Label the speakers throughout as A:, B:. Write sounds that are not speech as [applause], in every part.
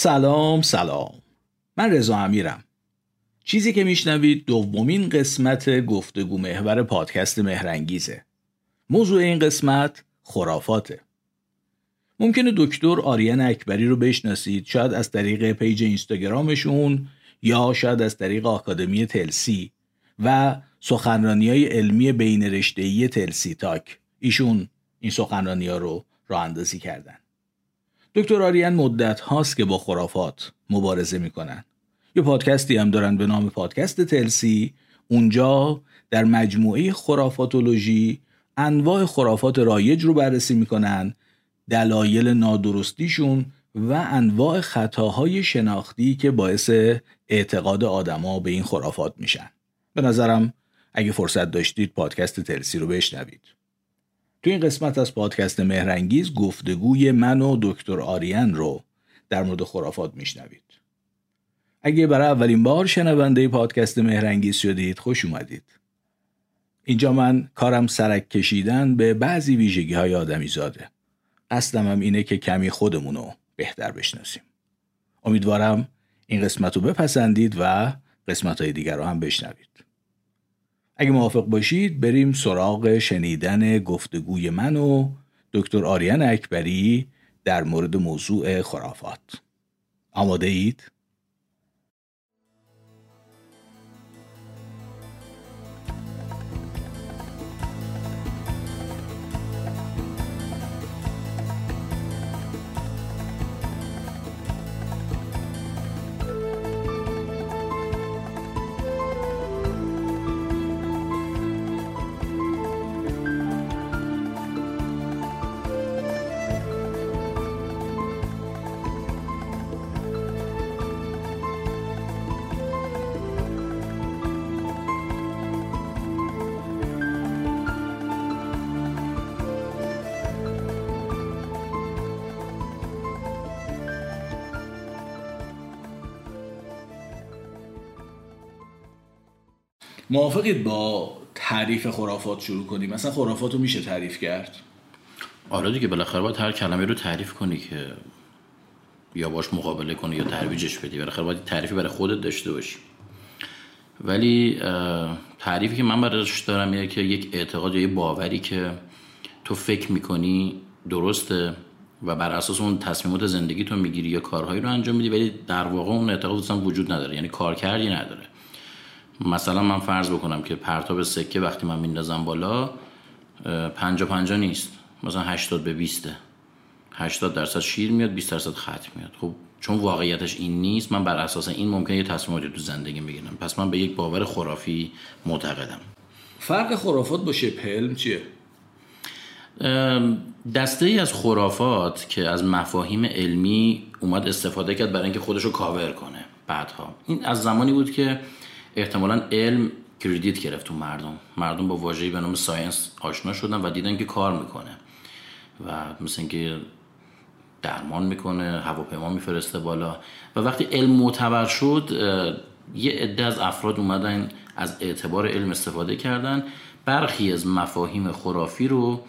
A: سلام سلام. من رضا امیرم. چیزی که میشنوید دومین قسمت گفتگو محور پادکست مهرنگیزه. موضوع این قسمت خرافاته. ممکنه دکتر آرین اکبری رو بشناسید شاید از طریق page اینستاگرامشون یا شاید از طریق آکادمی تلسی و سخنرانی های علمی بین رشتهی تلسی Talk. ایشون این سخنرانی ها رو راه اندازی کردن. دکتر آریان مدت هاست که با خرافات مبارزه می‌کنن. یه پادکستی هم دارن به نام پادکست تلسی. اونجا در مجموعه خرافاتولوژی انواع خرافات رایج رو بررسی می‌کنن دلایل نادرستیشون و انواع خطاهای شناختی که باعث اعتقاد آدما به این خرافات میشن. به نظرم اگه فرصت داشتید پادکست تلسی رو بشنوید. تو این قسمت از پادکست مهرنگیز گفتگوی من و دکتر آریان رو در مورد خرافات میشنوید. اگه برای اولین بار شنونده پادکست مهرنگیز شدید خوش اومدید. اینجا من کارم سرک کشیدن به بعضی ویژگی های آدمی زاده. قصدم هم اینه که کمی خودمون رو بهتر بشناسیم. امیدوارم این قسمت رو بپسندید و قسمت های دیگر رو هم بشنوید. اگه موافق باشید بریم سراغ شنیدن گفتگوی من و دکتر آریان اکبری در مورد موضوع خرافات آماده اید؟ موافقید با تعریف خرافات شروع کنیم؟ مثلا خرافات رو میشه تعریف کرد؟
B: آره دیگه بالاخره باید هر کلمه رو تعریف کنی که یا باش مقابله کنی یا ترویجش بدی. بالاخره باید تعریفی برای خودت داشته باشی. ولی تعریفی که من براش دارم اینه که یک اعتقاد یا یک باوری که تو فکر می‌کنی درسته و بر اساس اون تصمیمات زندگی تو می‌گیری یا کارهایی رو انجام میدی ولی در واقع اون اعتقاد اصلا وجود نداره. یعنی کارکردی نداره. مثلا من فرض بکنم که پرتاب سکه وقتی من میندازم بالا پنجا پنجا نیست. مثلا 80 به 20 80 درصد شیر میاد 20 درصد خط میاد. خب چون واقعیتش این نیست من بر اساس این ممکنه یه تصمیماتی تو زندگی بگیرم. پس من به یک باور خرافی معتقدم.
A: فرق خرافات با شبه علم چیه؟
B: دسته ای از خرافات که از مفاهیم علمی اومد استفاده کرد برای اینکه خودش رو کاور کنه بعدها. این از زمانی بود که احتمالا علم کردیت گرفت تو مردم. مردم با واژه‌ای به نام ساینس آشنا شدن و دیدن که کار می‌کنه. و مثل اینکه درمان می‌کنه هواپیما میفرسته بالا. و وقتی علم معتبر شد یه عده از افراد اومدن از اعتبار علم استفاده کردن. برخی از مفاهیم خرافی رو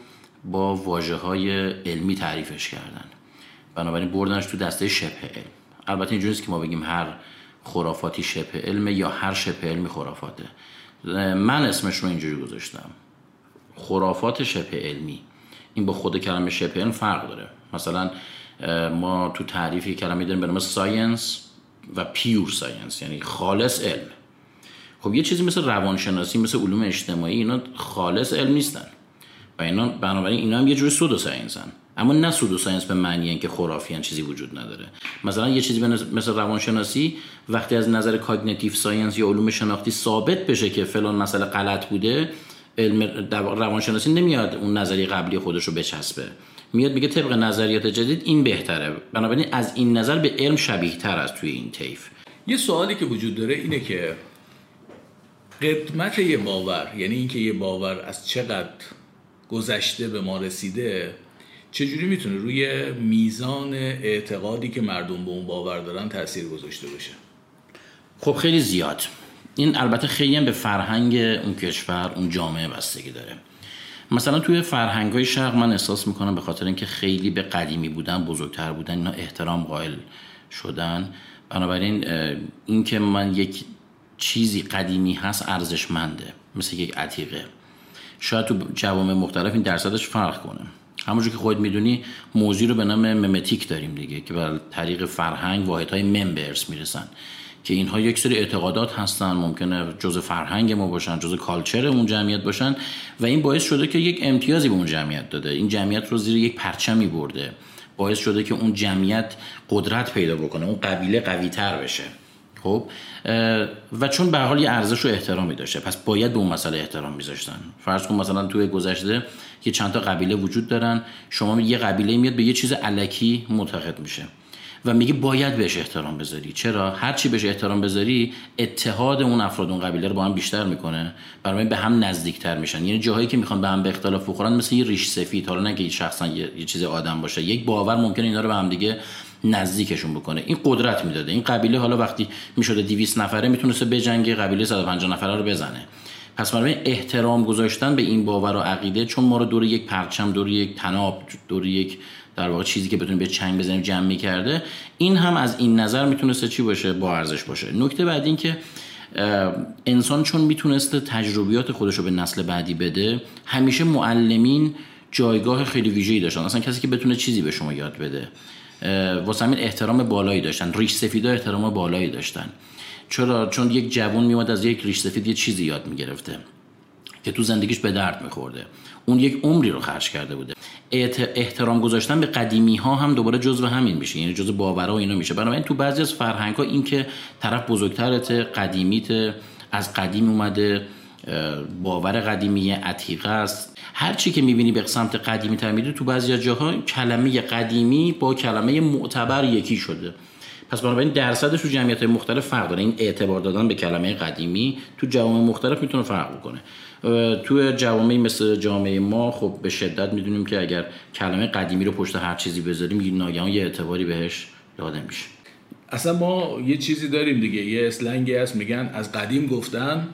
B: با واجه های علمی تعریفش کردن. بنابراین بردنش تو دسته شبه علم. البته اینجوری نیست که ما بگیم هر خرافاتی شبه علمه یا هر شبه علمی خرافاته. من اسمش رو اینجوری گذاشتم. خرافات شبه علمی. این با خود کلمه شبه علم فرق داره. مثلا ما تو تعریفی کلمه داریم به نام science و pure science یعنی خالص علم. خب یه چیزی مثل روانشناسی مثل علوم اجتماعی اینا خالص علم نیستن. و اینا بنابراین اینا هم یه جوری pseudo science ن اما نه pseudo science به معنی که خرافیان چیزی وجود نداره. مثلا یه چیزی مثل روانشناسی وقتی از نظر cognitive science یا علوم شناختی ثابت بشه که فلان مسئله غلط بوده علم روانشناسی نمیاد اون نظریه قبلی خودش رو بچسبه. میاد میگه طبق نظریات جدید این بهتره. بنابراین از این نظر به علم شبیه تر از توی این طیف.
A: یه سوالی که وجود داره اینه که قدمت یه باور یعنی اینکه یه باور از چقدر گذشته به ما رسیده چجوری می‌تونه روی میزان اعتقادی که مردم به اون باور دارن تاثیر گذاشته باشه؟
B: خب خیلی زیاد. این البته خیلی هم به فرهنگ اون کشور اون جامعه بستگی داره. مثلا توی فرهنگ های شرق من احساس می‌کنم به خاطر اینکه خیلی به قدیمی بودن بزرگتر بودن اینا احترام قائل شدن. بنابراین این که من یک چیزی قدیمی هست ارزشمنده مثل یک عتیقه. شاید تو جوامع مختلف این درصدش فرق کنه. همونجور که خود می‌دونی موضوع رو به نام ممتیک داریم دیگه که بر طریق فرهنگ واحدهای ممبرز می‌رسن که اینها یک سری اعتقادات هستن ممکنه جز فرهنگ ما باشن جز کالچر اون جمعیت باشن و این باعث شده که یک امتیازی به اون جمعیت داده. این جمعیت رو زیر یک پرچمی برده. باعث شده که اون جمعیت قدرت پیدا بکنه اون قبیله قوی تر بشه. خب و چون به حال یه ارزش و احترامی داشته. پس باید به اون مسئله احترام میذاشتن. فرض کن مثلا توی گذشته یه چند تا قبیله وجود دارن. شما یه قبیله میاد به یه چیز علکی معتقد میشه و میگه باید بهش احترام بذاری. چرا؟ هر چی بهش احترام بذاری اتحاد اون افراد اون قبیله رو با هم بیشتر می‌کنه. برای به هم نزدیکتر میشن. یعنی جاهایی که می‌خوان به هم به اختلاف بخورن مثل یه ریش سفید. حالا نه که شخصا یه چیز آدم باشه. یک باور ممکنه اینا رو به هم دیگه نزدیکشون بکنه. این قدرت می‌داده. این قبیله حالا وقتی می‌شده 200 نفره می‌تونسته بجنگه قبیله 150 نفره رو بزنه. پس برای احترام گذاشتن به این باور و عقیده چون ما رو دور یک پرچم دور یک تناب دور یک در واقع چیزی که بتونیم به چنگ بزنیم جمع کرده این هم از این نظر می‌تونسته چی باشه؟ با ارزش باشه. نکته بعد این که انسان چون می‌تونسته تجربیات خودش رو به نسل بعدی بده همیشه معلمین جایگاه خیلی ویژه‌ای داشتن. اصلا کسی که بتونه چیزی به شما یاد بده. واسه همین احترام بالایی داشتن. ریش سفیدا احترام بالایی داشتن. چرا؟ چون یک جوون میومد از یک ریش سفید یه چیزی یاد می‌گرفته که تو زندگیش به درد میخورده. اون یک عمری رو خرج کرده بوده. احترام گذاشتن به قدیمی ها هم دوباره جزو همین میشه. یعنی جزو باورها و اینا میشه. بنابراین تو بعضی از فرهنگ ها این که طرف بزرگترت قدیمیت از قدیم اومده باور قدیمی عتیقه است. هر چی که می‌بینی به سمت قدیمی تر میده تو بعضی از جاها کلمه قدیمی با کلمه معتبر یکی شده. پس بنابراین درصدش تو جمعیت مختلف فرق داره. این اعتبار دادن به کلمه قدیمی تو جوامع مختلف می‌تونه فرق بکنه. تو جوامعی مثل جامعه ما خب به شدت می‌دونیم که اگر کلمه قدیمی رو پشت هر چیزی بذاریم ناگهان یه اعتباری بهش داده میشه.
A: اصلا ما یه چیزی داریم دیگه. یه اسلنگی هست میگن از قدیم گفتن.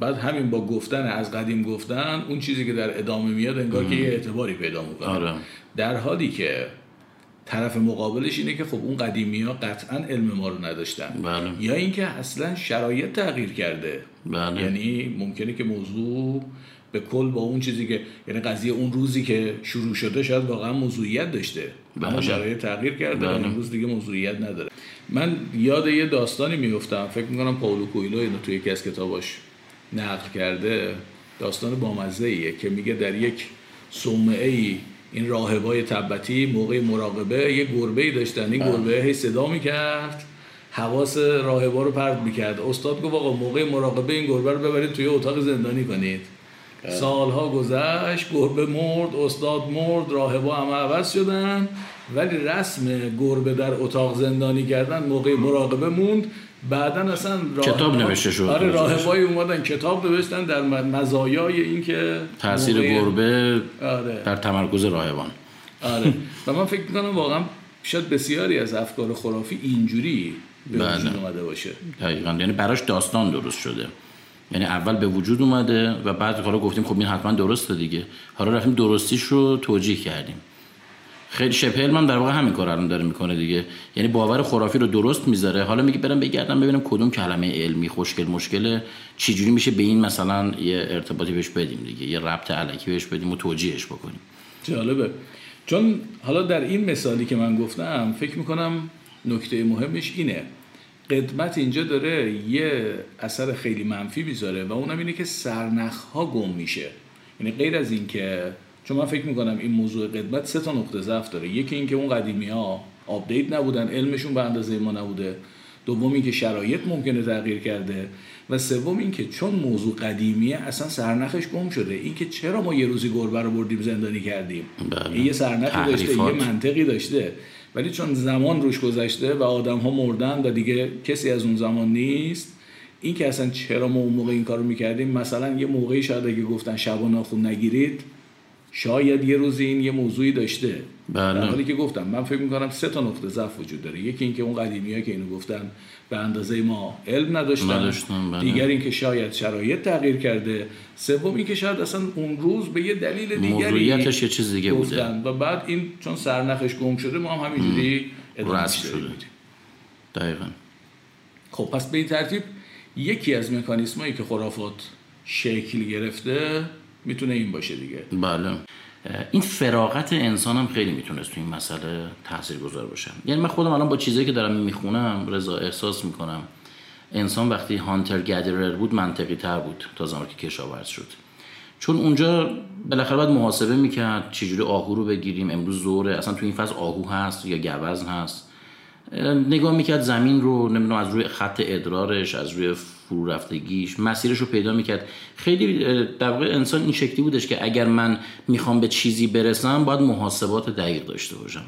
A: بعد همین با گفتن از قدیم گفتن اون چیزی که در ادامه میاد انگار که یه اعتباری پیدا می‌کنه.
B: آره.
A: در حالی که طرف مقابلش اینه که خب اون قدیمی ها قطعا علم ما رو نداشتن
B: بله.
A: یا اینکه اصلا شرایط تغییر کرده
B: بله.
A: یعنی ممکنه که موضوع به کل با اون چیزی که یعنی قضیه اون روزی که شروع شده شاید واقعا موضوعیت داشته
B: بله.
A: اما شرایط تغییر کرده
B: بله.
A: و امروز دیگه موضوعیت نداره من یاد یه داستانی میفتم فکر می‌کنم پاولو کویلو اینو توی یکی از کتاباش نقل کرده داستان بامزه ایه که میگه در یک صومعه ای این راهبای تبتی موقع مراقبه یه گربه ای داشتن. این گربه هی صدا می‌کرد. حواس راهبا رو پرت می‌کرد. استاد گفت آقا موقع مراقبه این گربه رو ببرید توی اتاق زندانی کنید. سالها گذشت گربه مرد استاد مرد راهبا همه عوض شدن. ولی رسم گربه در اتاق زندانی کردن موقع مراقبه موند. بعدا اصلا
B: کتاب نوشته شد
A: آره راهبای اومدن کتاب نوشتن در مزایای این که
B: تاثیر
A: موقع-
B: گربه
A: آره.
B: در تمرکز راهبان.
A: آره. و من فکر می‌کنم واقعا شاید بسیاری از افکار خرافی اینجوری به
B: بله.
A: وجود اومده باشه.
B: دقیقا. یعنی براش داستان درست شده. یعنی اول به وجود اومده و بعد حالا گفتیم خب این حتما درسته دیگه. حالا رفتیم درستیش رو توجیه کردیم. خیلی شبه هم در واقع همین کار الان داره می‌کنه دیگه. یعنی باور خرافی رو درست می‌ذاره. حالا میگه برم بگردم ببینم کدوم کلمه علمی خوشگل مشکل چجوری میشه به این مثلا یه ارتباطی بهش بدیم دیگه؟ یه ربط علکی بهش بدیم و توجیهش بکنیم.
A: جالبه. چون حالا در این مثالی که من گفتم فکر می‌کنم نکته مهمش اینه. قدمت اینجا داره یه اثر خیلی منفی می‌ذاره و اونم اینه که سرنخ ها گم میشه. یعنی غیر از این که چون من فکر می‌کنم این موضوع قدمت سه تا نقطه ضعف داره. یکی اینکه اون قدیمی ها update نبودن علمشون به اندازه ما نبوده. دوم اینکه شرایط ممکنه تغییر کرده. و سوم اینکه چون موضوع قدیمیه اصلا سرنخش گم شده. اینکه چرا ما یه روزی گربه رو بردیم زندانی کردیم؟
B: بله.
A: این یه سرنخی داشته یه. منطقی داشته. ولی چون زمان روش گذشته و آدم ها مردن و دیگه کسی از اون زمان نیست این که اصلا چرا ما اون موقع این کارو می‌کردیم؟ مثلا یه موقعی شاید اگه گفتن شب و ناخون نگیرید شاید یه روزی این یه موضوعی داشته.
B: بله.
A: در حالی که گفتم من فکر می‌کنم سه تا نقطه ضعف وجود داره. یکی اینکه اون قدیمی که اینو گفتن به اندازه ما علم نداشتن,
B: بله.
A: دیگر اینکه شاید شرایط تغییر کرده. سوم اینکه شاید اصلا اون روز به یه دلیل دیگری
B: یه چیز دیگه بوده.
A: و بعد این چون سرنخش گم شده ما هم همینجوری ادامه
B: شده. دقیقا.
A: خب پس به این ترتیب یکی از مکانیسم هایی که خرافات شکل گرفته می‌تونه این باشه دیگه.
B: بله. این فراغت انسان هم خیلی می‌تونست تو این مسئله تاثیر گذار باشه یعنی من خودم الان با چیزایی که دارم می‌خونم رضا احساس می‌کنم. انسان وقتی هانتر گدرر بود منطقی تر بود تا زمانی که کشاورز شد. چون اونجا بالاخره باید محاسبه می‌کرد چجوری آهو رو بگیریم. امروز زوره اصلا تو این فصل آهو هست یا گوزن هست. نگاه می‌کرد زمین رو نمی‌دونم از روی خط ادرارش از روی فرو رفتگیش مسیرش رو پیدا می‌کرد. خیلی در واقع انسان این شکلی بودش که اگر من می‌خوام به چیزی برسم باید محاسبات دقیق داشته باشم.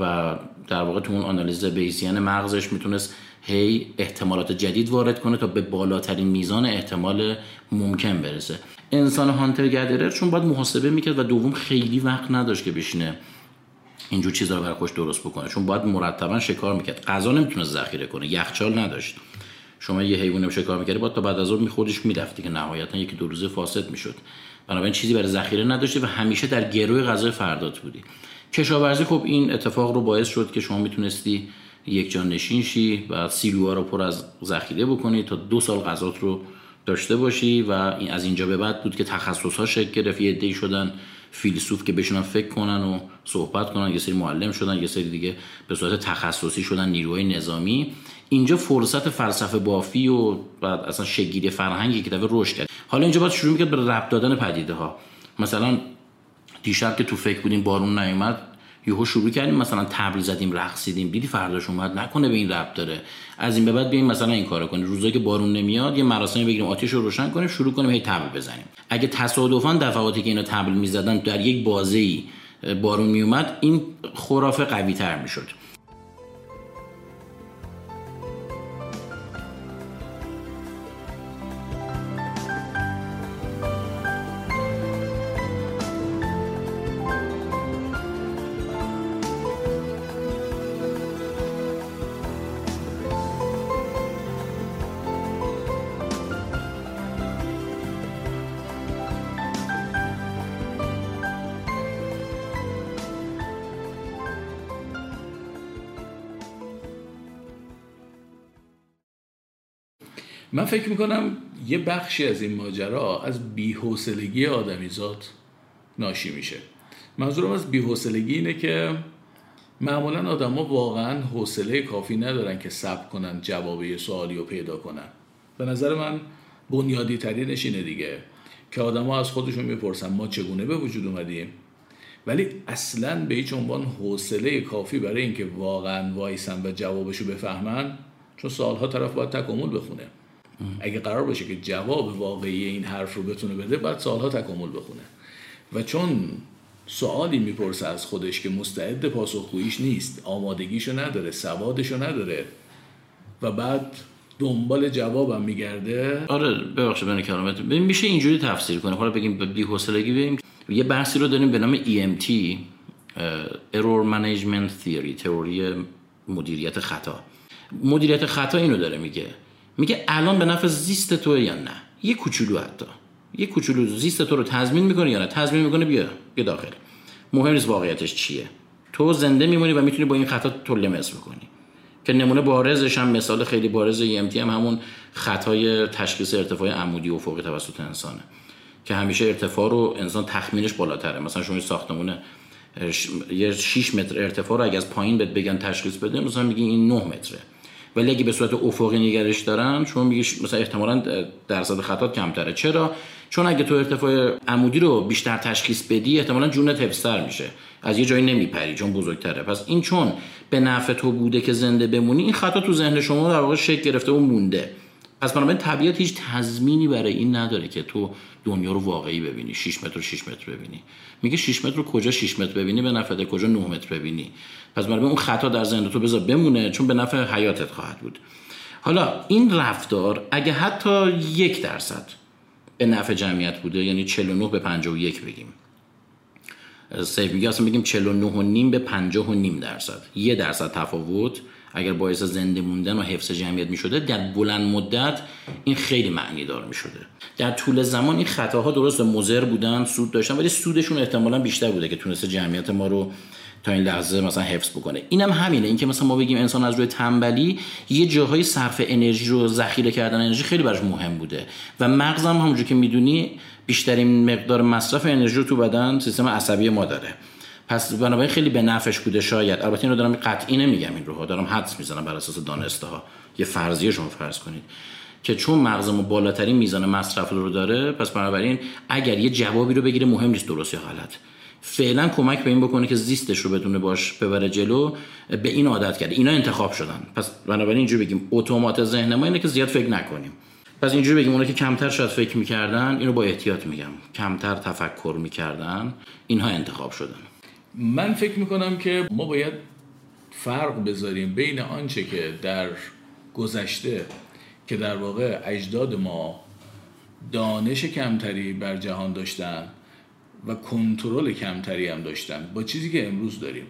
B: و در واقع تو اون آنالیز بیسیان مغزش می‌تونست هی احتمالات جدید وارد کنه تا به بالاترین میزان احتمال ممکن برسه. انسان هانتر گدرر چون باید محاسبه می‌کرد و دوم خیلی وقت نداشت که بشینه اینجور چیزا رو برای خوش درست بکنه. چون باید مرتبا شکار می‌کرد. غذا نمی‌تونه ذخیره کنه. یخچال نداشت. شما یه حیوان شکار می‌کردی باید تا بعد از ظهر میخوردیش می‌رفتی که نهایتا یکی دو روزه فاسد می‌شد. بنابراین چیزی برای ذخیره نداشتی و همیشه در گروه غذای فردات بودی. کشاورزی خب این اتفاق رو باعث شد که شما می‌تونستی یک جان نشین شی و سیلوها رو پر از ذخیره بکنی تا دو سال غذات رو داشته باشی و این از اینجا به بعد بود که تخصص ها شکل گرفت یه دی شدن فیلسوف که بشونن فکر کنن و صحبت کنن یه سری معلم شدن یه سری دیگه به صورت تخصصی شدن نیروهای نظامی. اینجا فرصت فلسفه بافی و بعد اصلا شگیری فرهنگی که دفعه رشد کرد. حالا اینجا باید شروع می‌کرد به ربط دادن پدیده ها مثلا دیشب که تو فکر بودیم بارون نیومد یهو شروع کردیم مثلا تبل زدیم رقصیدیم دیدی فرداش اومد نکنه به این ربط داره. از این به بعد بیایم مثلا این کارو کنیم. روزایی که بارون نمیاد یه مراسمی بگیریم آتیش رو روشن کنیم شروع کنیم هی تبل بزنیم. اگه تصادفا دفعاتی که اینا تبل می‌زدن در یک بازه بارون میومد این خرافه قوی تر می‌شد.
A: من فکر می‌کنم یه بخشی از این ماجرا از بیحوصلگی آدمیزاد ناشی میشه. منظورم از بیحوصلگی اینه که معمولا آدما واقعا حوصله کافی ندارن که صبر کنن جواب یه سوالی رو پیدا کنن. به نظر من بنیادی ترینش اینه دیگه که آدما از خودشون می‌پرسن ما چگونه به وجود اومدیم؟ ولی اصلا به هیچ عنوان حوصله کافی برای اینکه واقعا وایسن و جوابشو بفهمن چون سالها طرف باید تکامل بخونه. اگه قرار باشه که جواب واقعی این حرف رو بتونه بده بعد سالها تکامل بخونه. و چون سوالی می‌پرسه از خودش که مستعد پاسخگوییش نیست آمادگیشو نداره سوادشو نداره و بعد دنبال جوابم میگرده.
B: آره ببخشید من کلامت ببین میشه اینجوری تفسیر کنیم حالا بگیم بی حوصلگی بریم. یه بحثی رو داریم به نام EMT Error Management Theory تئوری مدیریت خطا. مدیریت خطا اینو داره میگه. میگه الان به نفع زیست تو یا نه؟ یه کوچولو حتی. یه کوچولو زیست تو رو تضمین می‌کنه یا نه؟ تضمین می‌کنه بیا بیا داخل. مهم نیست واقعیتش چیه. تو زنده میمونی و می‌تونی با این خطا تو لمس بکنی. که نمونه بارزش هم مثال خیلی بارز EMT هم همون خطای تشخیص ارتفاع عمودی و فوقی توسط انسانه. که همیشه ارتفاع رو انسان تخمینش بالاتره. مثلا شما ساختمون یه 6 متر ارتفاع رو اگه از پایین بهت بگن تشخیص بده مثلا میگی این 9 متره. ولی اگه به صورت افقی نگرش دارن شما میگی مثلا احتمالا درصد خطات کمتره. چرا؟ چون اگه تو ارتفاع عمودی رو بیشتر تشخیص بدی احتمالا جونت حفظتر میشه. از یه جایی نمیپری چون بزرگتره. پس این چون به نفع تو بوده که زنده بمونی این خطا تو ذهن شما در واقع شکل گرفته و مونده. پس بنابراین طبیعت هیچ تضمینی برای این نداره که تو دنیا رو واقعی ببینی. 6 متر 6 متر ببینی. میگه 6 متر رو کجا 6 متر ببینی؟ به نفع کجا 9 متر ببینی. پس بنابراین اون خطا در ذهن تو بذار بمونه چون به نفع حیاتت خواهد بود. حالا این رفتار اگه حتی یک درصد به نفع جمعیت بوده یعنی 49 به 51 بگیم. سیف میگه اصلا بگیم 49 و نیم به 50 و نیم درصد. یه درصد تفاوت اگر باعث زنده موندن و حفظ جمعیت می شده در بلند مدت این خیلی معنی دار می شده در طول زمان این خطاها درست مضر بودن سود داشتن ولی سودشون احتمالا بیشتر بوده که تونسته جمعیت ما رو تا این لحظه مثلا حفظ بکنه. اینم هم همینه. اینکه مثلا ما بگیم انسان از روی تنبلی یه جاهای صرف انرژی رو ذخیره کردن انرژی خیلی براش مهم بوده. و مغزم هم همونجور که می‌دونی بیشترین مقدار مصرف انرژی رو تو بدن سیستم عصبی ما داره. پس بنابراین خیلی به نفعش بوده شاید. البته اینو دارم قطعی نمیگم این رو دارم حدس می‌زنم بر اساس دانسته ها یه فرضیه شما فرض کنید که چون مغزمون بالاترین میزان مصرف رو داره پس بنابراین اگر یه جوابی رو بگیره مهم نیست درست یا غلط. فعلا کمک به این بکنه که زیستش رو بدونه باش ببره جلو به این عادت کرده. اینا انتخاب شدن. پس بنابراین اینجوری بگیم اتومات ذهن ما اینه که زیاد فکر نکنیم. پس اینجوری بگیم اونا که کمتر شاید فکر می‌کردن اینو با احتیاط میگم. کمتر تفکر می‌کردن اینها انتخاب شدن.
A: من فکر می‌کنم که ما باید فرق بذاریم بین آنچه که در گذشته که در واقع اجداد ما دانش کمتری بر جهان داشتن و کنترل کمتری هم داشتن با چیزی که امروز داریم.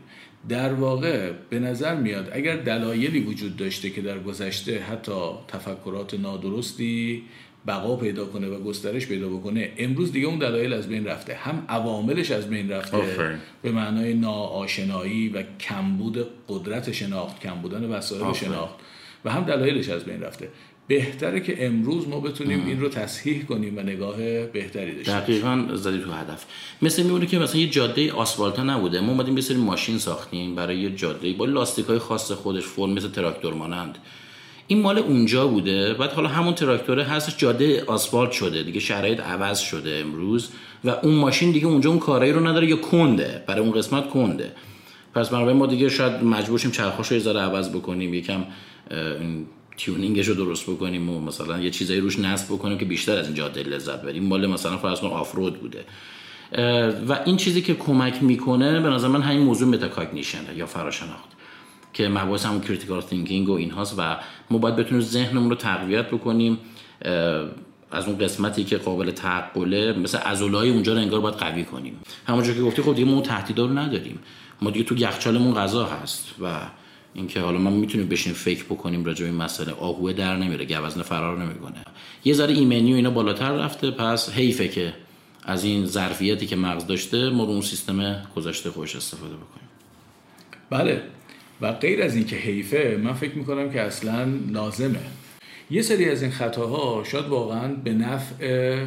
A: در واقع به نظر میاد اگر دلایلی وجود داشته که در گذشته حتی تفکرات نادرستی بقا پیدا کنه و گسترش پیدا بکنه امروز دیگه اون دلایل از بین رفته. هم عواملش از بین رفته. به معنای ناآشنایی و کمبود قدرت شناخت کم بودن وسایل شناخت. و هم دلایلش از بین رفته. بهتره که امروز ما بتونیم این رو تصحیح کنیم و نگاه بهتری داشته
B: دقیقا زدی تو هدف. مثل میمونه که مثلا یه جاده آسفالت نبوده. ما اومدیم یه سری ماشین ساختیم برای یه جاده. با لاستیک های خاص خودش فرم مثل تراکتور مانند این مال اونجا بوده. بعد حالا همون تراکتوره هستش جاده آسفالت شده دیگه شرایط عوض شده امروز و اون ماشین دیگه اونجا اون کارایی رو نداره یا کنده برای اون قسمت کنده. پس ما دیگه شاید مجبور شیم چرخاشو یه ذره عوض بکنیم یکم تیونینگش رو درست بکنیم و مثلا یه چیزایی روش نصب بکنیم که بیشتر از این جاده لذت بریم. مال مثلا فرض آفرود بوده. و این چیزی که کمک می‌کنه به نظر من همین موضوع متاکاگنیشنه یا فراشناخت که مباحث همون critical thinking و اینهاست و ما باید بتونیم ذهنمون رو تقویت بکنیم از اون قسمتی که قابل تعقله مثل عضلای اونجا رو انگار باید قوی کنیم. همونجور که گفتی خب دیگه ما اون تهدیدا رو نداریم. ما دیگه تو یخچالمون غذا هست و اینکه حالا ما می‌تونیم بشینیم فکر بکنیم راجع به این مسئله. آهوه در نمیره گوزنه فرار نمی‌کنه. یه ذره ایمنی و اینا بالاتر رفته پس حیفه که از این ظرفیتی که مغز داشته ما رو اون سیستم گذشته خودش استفاده بکنیم.
A: بله. و غیر از اینکه حیفه من فکر می‌کنم که اصلا لازمه. یه سری از این خطاها شاید واقعا به نفع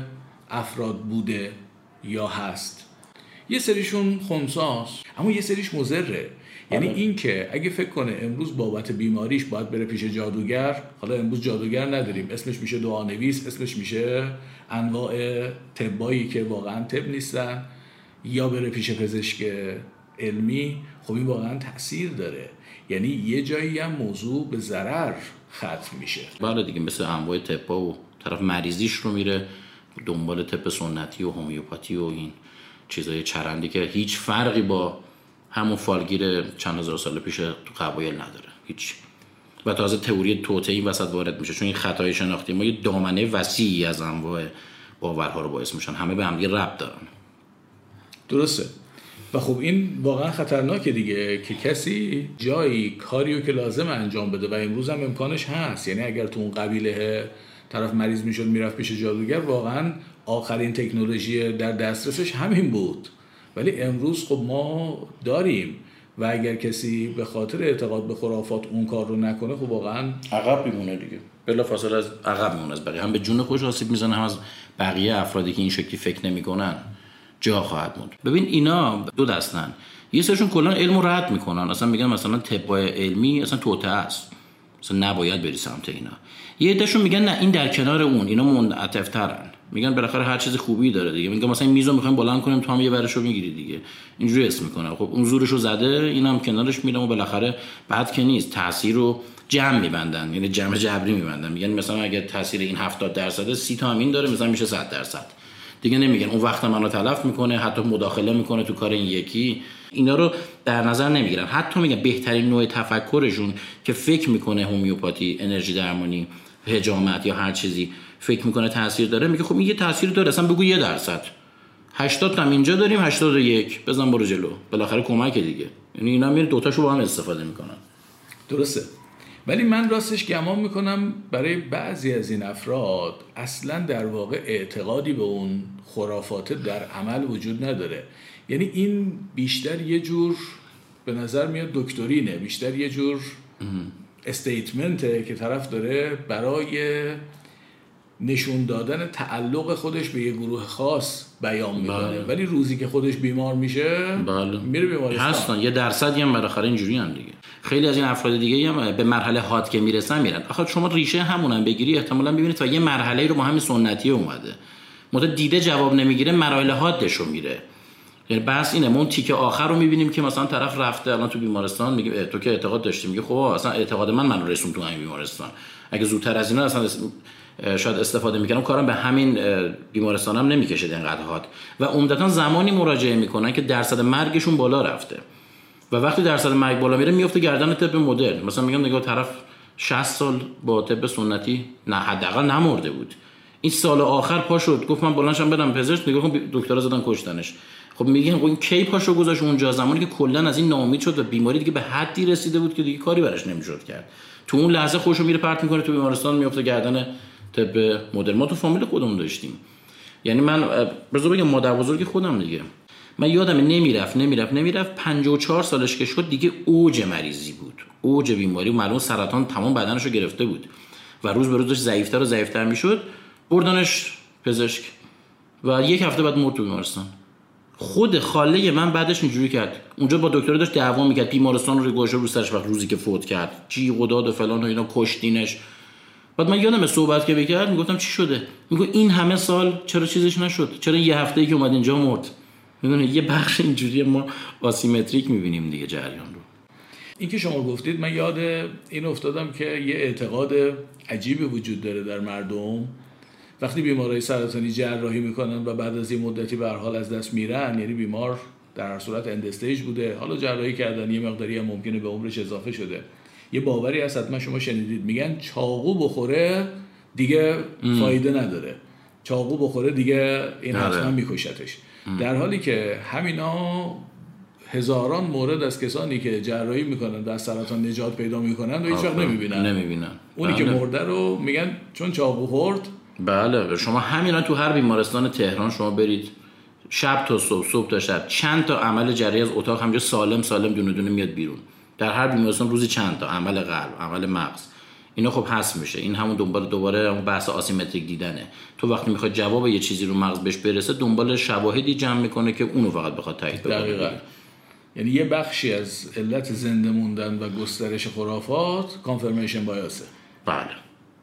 A: افراد بوده یا هست. یه سریشون خونساست اما یه سریش مزره یعنی آره. این که اگه فکر کنه امروز بابت بیماریش باید بره پیش جادوگر حالا امروز جادوگر نداریم. اسمش میشه دعانویس اسمش میشه انواع طبایی که واقعا طب نیستن یا بره پیش پزشک علمی. خب این واقعا تاثیر داره. یعنی یه جایی هم موضوع به ضرر ختم میشه.
B: بله دیگه مثل انواع طبا و طرف مریضیش رو میره دنبال طب سنتی و هومیوپاتی و این چیزای چرندی که هیچ فرقی با همون فالگیر چند هزار سال پیش تو قبایل نداره هیچ. و تازه تئوری توته این وسط وارد میشه چون این خطای شناختی ما یه دامنه وسیعی از انواع باورها رو باعث میشن همه به هم ربط دارن.
A: درسته. و خب این واقعا خطرناکه دیگه که کسی جایی کاریو که لازم انجام بده و امروز هم امکانش هست. یعنی اگر تو اون قبیله طرف مریض می‌شد می‌رفت پیش جادوگر واقعا آخرین تکنولوژی در دسترسش همین بود. ولی امروز خب ما داریم و اگر کسی به خاطر اعتقاد به خرافات اون کار رو نکنه خب واقعا
B: عقب میمونه دیگه. بلا فاصله از عقب میمونه. از بقیه هم به جون خوش آسیب می‌زنه هم از بقیه افرادی که این شکلی فکر نمی‌کنن. جا خواهد موند. ببین اینا دو دستن. یه سرشون کلا علم رو رد می‌کنن. اصلا میگن مثلا طب علمی اصلا توته است. اصلا نباید بری سمت اینا. یه عدهشون میگن نه این در کنار اون. اینا منعطف میگن بالاخره هر چیز خوبی داره دیگه. میگن مثلا میزو می‌خوایم بلند کنیم تو هم یه ورشو می‌گیری دیگه. اینجوری اسم می‌کنه خب اون زورشو زده اینم کنارش میرم و بالاخره بعد که نیست تاثیر رو جمع میبندن. یعنی جمع جبری میبندن. میگن مثلا اگه تاثیر این 70 درصد 30 تا همین داره مثلا میشه 100 درصد. دیگه نمیگن. اون وقت منو تلف می‌کنه حتی مداخله می‌کنه تو کار این یکی. اینا رو در نظر نمی‌گیرن. حتی میگن بهترین نوع تفکرشون که فکر می‌کنه هومیوپاتی انرژی درمانی حجامت یا هر چیزی فکر می‌کنه تاثیر داره میگه خب این یه تاثیر داره اصلا بگو یه درصد. 80 تا اینجا داریم 81 بزن برو جلو. بالاخره کمک دیگه. یعنی اینا میره دوتاشو با هم استفاده می‌کنن.
A: درسته. ولی من راستش گمان می‌کنم برای بعضی از این افراد اصلا در واقع اعتقادی به اون خرافات در عمل وجود نداره. یعنی این بیشتر یه جور به نظر میاد دکترینه بیشتر یه جور استیتمنته که طرف داره برای نشون دادن تعلق خودش به یه گروه خاص بیان می‌کنه.
B: بله.
A: ولی روزی که خودش بیمار میشه
B: بله.
A: میره بیمارستان.
B: هستن. یه درصدی هم بالاخره اینجوری هم دیگه. خیلی از این افراد دیگه هم به مرحله هات که می‌رسن میرن. آخه شما ریشه همونم بگیری احتمالا ببینید تا یه مرحله رو با همین سنتی اومده. مت دیده جواب نمی‌گیره مراحل حادش رو میره. یعنی بحث اینه. ما اون تیکه آخر رو می‌بینیم که مثلا طرف رفته الان تو بیمارستان میگه تو که اعتقاد داشتی؟ میگه خب اصلا اعتقاد من منو رسون تو همین بیمارستان. اگه زودتر از اینا اصلا شاید استفاده می‌کردم. کارم به همین اه، بیمارستان هم نمی‌کشید اینقدر حاد. و عمدتا زمانی مراجعه می‌کنن که درصد مرگشون بالا رفته. و وقتی درصد مرگ بالا میره میفته گردن طب مدرن. مثلا میگم نگاه طرف 60 سال با طب سنتی نه حداقل نمرده بود. این سال آخر پا شد. گفت من بلندشم برم پزشک. نگاه کن دکترا زدن کشتنش. خب میگن خب این کی پاشو گذاشت اونجا؟ زمانی که کلا از این ناامید شد و بیماری دیگه به حدی رسیده بود که دیگه کاری براش نمی‌شد کرد. تو اون لحظه خوشو میره پرت می‌کنه تو بیمارستان میفته گردن طب مدرن. ما تو فامیل خودمون داشتیم. یعنی من بذار بگم مادر بزرگ خودم دیگه. من یادم نمی‌رفت نمی‌رفت نمی‌رفت. 54 سالش که شد دیگه اوج مریضی بود. اوج بیماری معلوم سرطان تمام بدنش رو گرفته بود. و روز به روز داشت ضعیفتر و ضعیفتر می‌شد. بردنش پزشک. و یک هفته بعد مرد تو بیمارستان. خود خاله من بعدش اینجوری کرد. اونجا با دکتر داشت دعوا می‌کرد. بیمارستان رو گوشه رو سرش وقت روزی که فوت کرد. جی و داد و فلان و اینا کشتینش. بعد من یادم صحبت که بکرد می‌گفتم چی شده؟ میگو این همه سال چرا چیزش نشد؟ چرا یه هفته ای که اومد اینجا مرد؟ می‌دونی یه بخش اینجوری ما آسیمتریک می‌بینیم دیگه جریان رو.
A: این که شما گفتید من یاد این افتادم که یه اعتقاد عجیبی وجود داره در مردم. وقتی بیمارای سرطانی جراحی می‌کنن و بعد از یه مدتی به حال از دست میرن یعنی بیمار در صورت اند استیج بوده. حالا جراحی کردن یه مقداری هم ممکنه به عمرش اضافه شده. یه باوری هست حتما شما شنیدید. میگن چاقو بخوره دیگه فایده نداره. چاقو بخوره دیگه این
B: آره.
A: حتما میکشتش. در حالی که همینا هزاران مورد از کسانی که جراحی می‌کنن از سرطان نجات پیدا می‌کنن و هیچ وقت نمی‌بینن
B: نمی‌بینن
A: اونی که مرده رو میگن چون چاقو خورد.
B: بله. شما همینا تو هر بیمارستان تهران شما برید شب تا صبح صبح تا شب. چند تا عمل جراحی از اتاق همجا سالم سالم دونه دونه میاد بیرون. در هر بیمارستان روزی چند تا؟ عمل قلب عمل مغز. اینا خب هست میشه. این همون دنبال دوباره اون بحث آسیمتریک دیدنه. تو وقتی می‌خواد جواب یه چیزی رو مغز بهش برسه دنبال شواهدی جمع می‌کنه که اونو فقط بخواد تایید بکنه.
A: دقیقا. یعنی یه بخشی از علت زنده موندن و گسترش خرافات کانفرمیشن بایاسه
B: بله.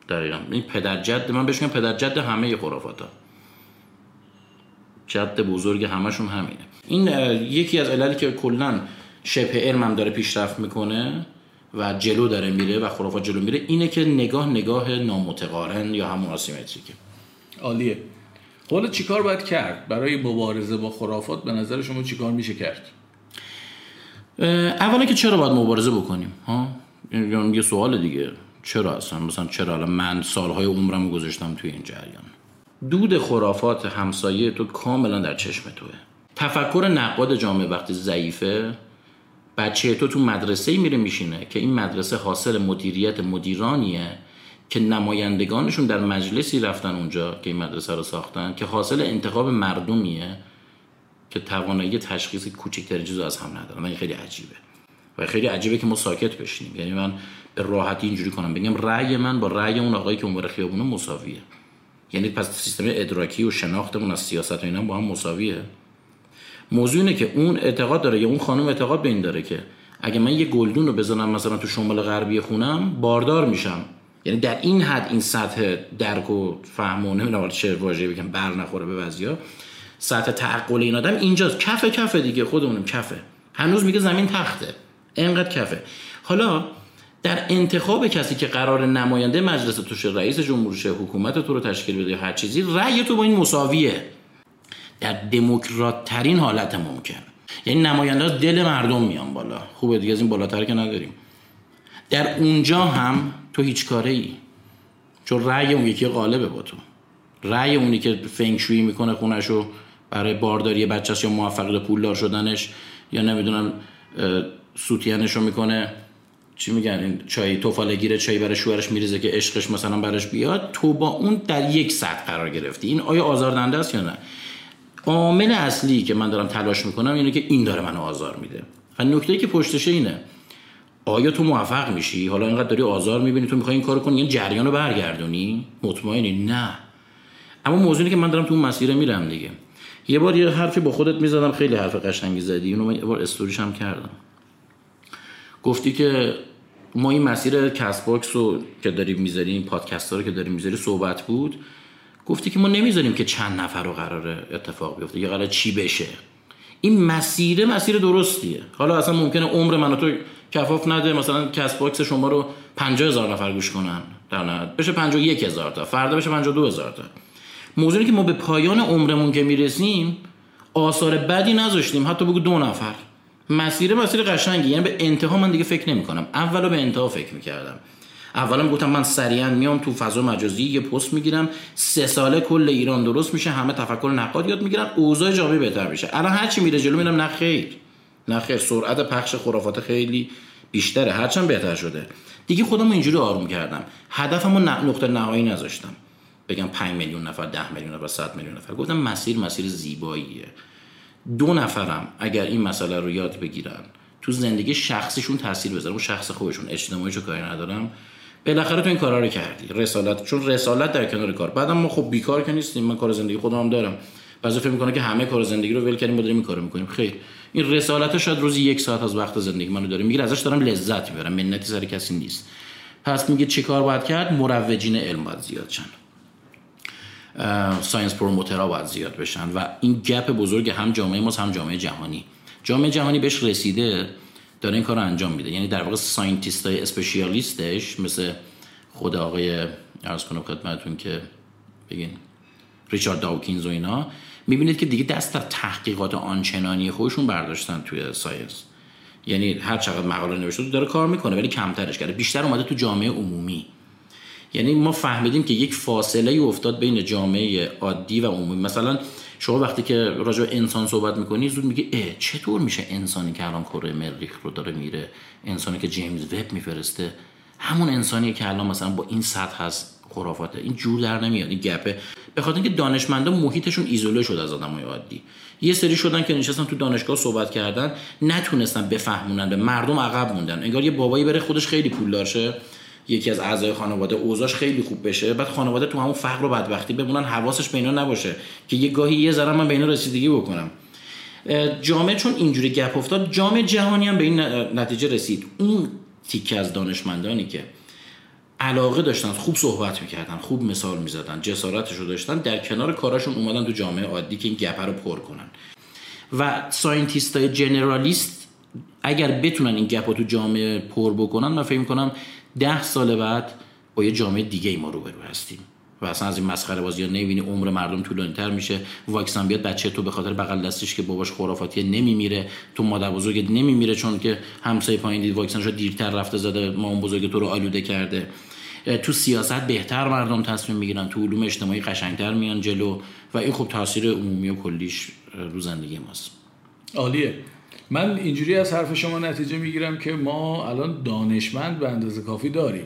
B: دقیقا. این پدر جد من بهش میگم پدر جد همه خرافات ها جد بزرگ همشون همینه. این یکی از عللی که کلا شبه علم هم داره پیشرفت می‌کنه و جلو داره میره و خرافات جلو میره اینه که نگاه نگاه نامتقارن یا همون آسیمتریکه.
A: عالیه. حالا چیکار باید کرد؟ برای مبارزه با خرافات به نظر شما چیکار میشه کرد؟
B: اولا که چرا باید مبارزه بکنیم؟ ها؟ این یعنی یه سوال دیگه چرا اصلا؟ مثلا چرا الان من سالهای عمرم رو گذاشتم توی این جریان؟ دود خرافات همسایه تو کاملا در چشم توه. تفکر نقاد جامعه وقتی ضعیفه بچه تو تو مدرسه میره میشینه که این مدرسه حاصل مدیریت مدیرانیه که نمایندگانشون در مجلسی رفتن اونجا که این مدرسه رو ساختن که حاصل انتخاب مردمیه که توانایی تشخیص کوچکترین چیز از هم ندارن. این خیلی عجیبه. و خیلی عجیبه که ما ساکت بشینیم. یعنی من به راحتی اینجوری کنم. بگم رأی من با رأی اون آقایی که اونور خیابونه مساویه. یعنی پس سیستم ادراکی و شناختمون از سیاست و اینا با هم مساویه. موضوع اینه که اون اعتقاد داره یا اون خانم اعتقاد به این داره که اگه من یه گلدون رو بزنم مثلا تو شمال غربی خونم باردار میشم. یعنی در این حد این سطح درک و فهم و نمی‌دونم چه واژه‌ای بگم بر نخوره به بعضیا. سطح تعقل این آدم اینجاست. کف کف دیگه خودمونم کفه. هنوز میگه زمین تخته. انقدر کفه. حالا در انتخاب کسی که قرار نماینده مجلس توشه رئیس جمهور شه حکومت تو رو تشکیل بده هر چیزی رأی تو با این مساویه. در دموکرات ترین حالت ممکن. یعنی نماینده دل مردم میان بالا. خوبه دیگه از این بالاتر که نداریم. در اونجا هم تو هیچ کاره ای چون رأی اون یکی غالبه با تو. رأی اونی که فنگشویی می‌کنه خونشو برای بارداری بچهش یا موفقیت پولدار شدنش یا نمی‌دونم رو می‌کنه. چی میگن؟ این چای توفاله گیره چای برای شوهرش میریزه که عشقش مثلا براش بیاد. تو با اون در یک سطح قرار گرفتی. این آیا آزاردهنده است یا نه؟ عامل اصلی که من دارم تلاش می‌کنم اینه که این داره منو آزار میده. و نکته که پشتشه اینه آیا تو موفق میشی؟ حالا اینقدر داری آزار می‌بینی تو می‌خوای این کارو کنی این جریان رو برگردونی؟ مطمئنی؟ نه. اما موضوعی که من دارم تو اون مسیر میرم دیگه. یه بار یه حرفی با خودت می‌زدم خیلی حرف قشنگی زدی. اونو من یه بار استوریش هم کردم. گفتی که ما این مسیر Castbox رو که داریم می‌ذاریم پادکست ها رو که داریم می‌ذاریم صحبت بود. گفتی که ما نمی‌ذاریم که چند نفر رو قراره اتفاق بیفته. یا قرار چی بشه؟ این مسیر مسیر درستیه. حالا اصلا ممکنه عمر من تو کفاف نده مثلا Castbox شما رو 50 هزار نفر گوش کنن. در نهایت بشه 51 هزار تا فردا بشه 52 هزار تا. موضوعی که ما به پایان عمرمون که می‌رسیم آثار بدی نذاشتیم. حتی بگو دو نفر. مسیر مسیر قشنگی. یعنی به انتها من دیگه فکر نمی کنم اولا به انتها فکر می‌کردم. اولا گفتم من سریعا میام تو فضا مجازی یه پست می‌گیرم. سه ساله کل ایران درست میشه همه تفکر نقاد یاد می‌گیرن اوضاع جامعه بهتر میشه. الان هر چی میره جلو میرم نه خیر. نه خیر سرعت پخش خرافات خیلی بیشتره. هرچند بهتر شده. دیگه خودم اینجوری آروم کردم. هدفمو نقطه نهایی نذاشتم. بگم 5 میلیون نفر 10 میلیون نفر 100 میلیون نفر. گفتم مسیر مسیر زیباییه. دو نفرم اگر این مسئله رو یاد بگیرن تو زندگی شخصیشون تاثیر بذاره اون شخص خوبشون اجتماعیشو کاری ندارم. بالاخره تو این کارا رو کردی. رسالت چون رسالت در کنار کار. بعدم ما خب بیکار که نیستیم. من کار زندگی خودم دارم. بعضی فکر می‌کنه که همه کار زندگی رو ول کردیم داریم این کارو می‌کنیم. خیر. این رسالت شاید روزی یک ساعت از وقت زندگی منو داره. می‌گیره. ازش دارم لذت می‌برم. منتی سر کسی نیست. پس میگه چی کار باید کرد؟ مروجین علم باید زیاد شن. science promoter ها باید زیاد بشن. و این gap بزرگ هم جامعه ماست هم جامعه جهانی. جامعه جهانی بهش رسیده. داره این کار رو انجام میده. یعنی در واقع scientist های specialist ش مثل خود آقای عرض کنم خدمتتون که بگین ریچارد داوکینز و اینا می‌بینید که دیگه دست در تحقیقات آنچنانی خودشون برداشتن توی science. یعنی هر چقدر مقاله نوشته داره کار می‌کنه ولی کمترش کرده. بیشتر اومده تو جامعه عمومی. یعنی ما فهمیدیم که یک فاصله ای افتاد بین جامعه عادی و عمومی. مثلا شما وقتی که راجع به انسان صحبت می‌کنی زود میگه اه چطور میشه انسانی که الان کره مریخ رو داره میره انسانی که جیمز وب میفرسته همون انسانی که الان مثلا با این سطح هست خرافاته. این جور در نمیاد این گپه. به خاطر اینکه دانشمندا محیطشون ایزوله شده از آدمای عادی. یه سری شدن که نشستن تو دانشگاه صحبت کردن نتونستن بفهمونن به مردم عقب موندن. انگار یه بابایی بره خودش خیلی پول شه. یکی از اعضای خانواده اوضاعش خیلی خوب بشه بعد خانواده تو همون فقر و بدبختی بمونن حواسش به اینا نباشه که یه گاهی یه ذره من به اینا رسیدگی بکنم. جامعه چون اینجوری گپ افتاد جامعه جهانی هم به این نتیجه رسید. اون تیکه از دانشمندانی که علاقه داشتن خوب صحبت می‌کردن خوب مثال می‌زدن جسارتش رو داشتن در کنار کاراشون اومدن تو جامعه عادی که این گپه رو پر کنن. و scientist های generalist اگر بتونن این gap رو تو جامعه پر بکنن من فکر می‌کنم ده سال بعد با یه جامعه دیگه ای ما روبرو هستیم. و اصلا از این مسخره بازی ها نمی‌بینی عمر مردم طولانی تر میشه. واکسن بیاد بچه تو به خاطر بغل دستش که باباش خرافاتیه نمیمیره. تو مادر بزرگ نمیمیره چون که همسایه پایین دید واکسنشو دیرتر رفته زده مادربزرگ تو رو آلوده کرده. تو سیاست بهتر مردم تصمیم می‌گیرن تو علوم اجتماعی قشنگتر میان جلو. و این خب تاثیر عمومی و کلیش رو زندگی ماست.
A: عالیه. من اینجوری از حرف شما نتیجه می‌گیرم که ما الان دانشمند به اندازه کافی داریم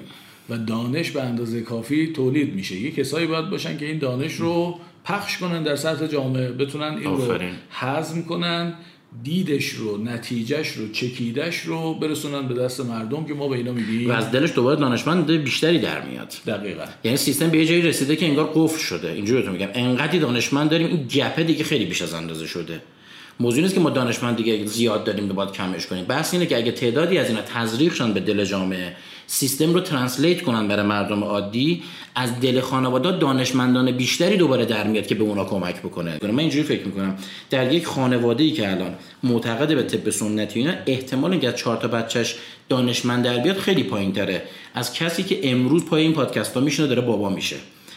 A: و دانش به اندازه کافی تولید میشه. یه کسایی باید باشن که این دانش رو پخش کنن در سطح جامعه بتونن این رو هضم کنن دیدش رو نتیجهش رو چکیدش رو برسونن به دست مردم که ما به اینا میگیم.
B: و از دلش دوباره دانشمند بیشتری در میاد.
A: دقیقا.
B: یعنی سیستم به یه جایی رسیده که انگار قفل شده. اینجوری بهتون میگم. انقدی دانشمند داریم این گپه دیگه خیلی بیش از اندازه شده. موضوع نیست که ما دانشمند دیگه زیاد داریم به باید کمش کنیم. بحث اینه که اگه تعدادی از اینا تزریق شن به دل جامعه سیستم رو ترنسلیت کنن برای مردم عادی از دل خانواده دانشمندان بیشتری دوباره در میاد که به اونا کمک بکنه. من اینجوری فکر می‌کنم. در یک خانواده ای که الان معتقد به طب سنتی اینا احتمال اینکه چهار تا بچهش دانشمند در بیاد خیلی پایین تره از کسی که امروز پای این پادکست ها میشینه داره بابا میشه.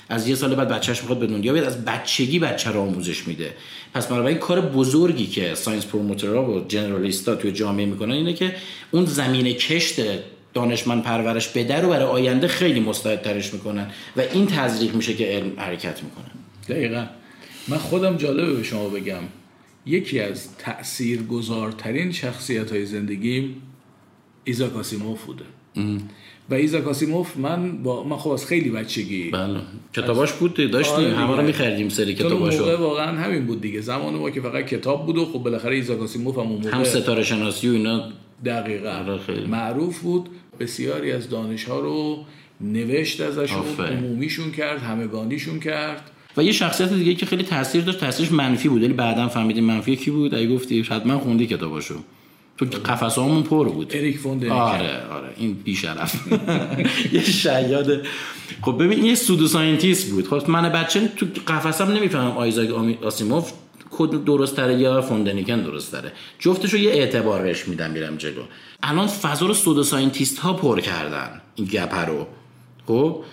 B: از یه سال بعد بچهش می‌خواد به دنیا بیاد از بچگی بچه رو آموزش میده. پس این کار بزرگی که science promoter ها و generalist ا توی جامعه می‌کنن اینه که اون زمین کشت دانشمند پرورش بده رو برای آینده خیلی مستعدترش می‌کنن و این تزریق میشه که علم حرکت می‌کنه.
A: دقیقا. من خودم جالبه به شما بگم. یکی از تأثیر گذارترین شخصیت های زندگیم آیزاک آسیموف بوده. و آیزاک آسیموف من با من خب از خیلی بچگی.
B: بله. کتاباش بود داشتیم.
A: آره
B: همه رو. می‌خریدیم سری
A: اون موقع واقعا همین بود دیگه. زمان ما که فقط کتاب بود و خب بالاخره ایزاک آسیموف هم اون موقع
B: هم ستاره شناسی و اینا.
A: دقیقا.
B: آره، خیلی.
A: معروف بود. بسیاری از دانش ها رو نوشت ازشون. عمومیشون کرد همگانیشون کرد.
B: و یه شخصیت دیگه که خیلی تاثیر داشت تاثیرش منفی بود. ولی بعدا فهمیدیم منفی کی بود. اگه گفتی حتما خوندی کتاباشو. تو قفسهامون پر بود.
A: اریک فون.
B: آره آره این بیشرف [laughs] یه شیاد. خب ببین یه pseudo scientist بود. خب من بچه تو قفسم نمی‌فهمم آیزاک آسیموف کد درست تره یا فون دنیکن درست تره. جفتشو یه اعتبار بهش میدم میرم جلو. الان فضا رو pseudo scientist ها پر کردن این gap ه رو. خب؟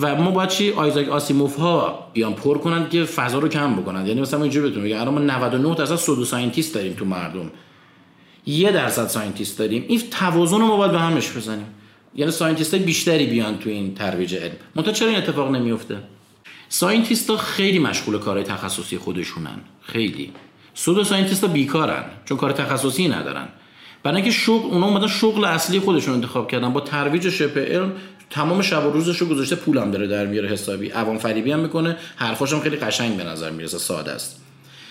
B: و ما باید چی؟ آیزاک آسیموف ها بیان پر کنن که فضا رو کم بکنن. یعنی مثلا اینجوری بهتون میگم الان ما 99 درصد pseudo scientist داریم تو مردم. یه درصد scientist داریم. این توازن رو ما باید به همش بزنیم. یعنی scientist بیشتری بیان تو این ترویج علم. منتها چرا این اتفاق نمیفته scientist ها خیلی مشغول کارهای تخصصی خودشونن. خیلی. pseudo scientist ها بیکارن چون کار تخصصی ندارن. برای اینکه شغل اونا اومدن شغل اصلی خودشون انتخاب کردن. با ترویج شبه علم تمام شب و روزش رو گذاشته پولم داره در میاره حسابی. عوام فریبی هم می‌کنه. حرفاش هم خیلی قشنگ به نظر می‌رسه ساده است.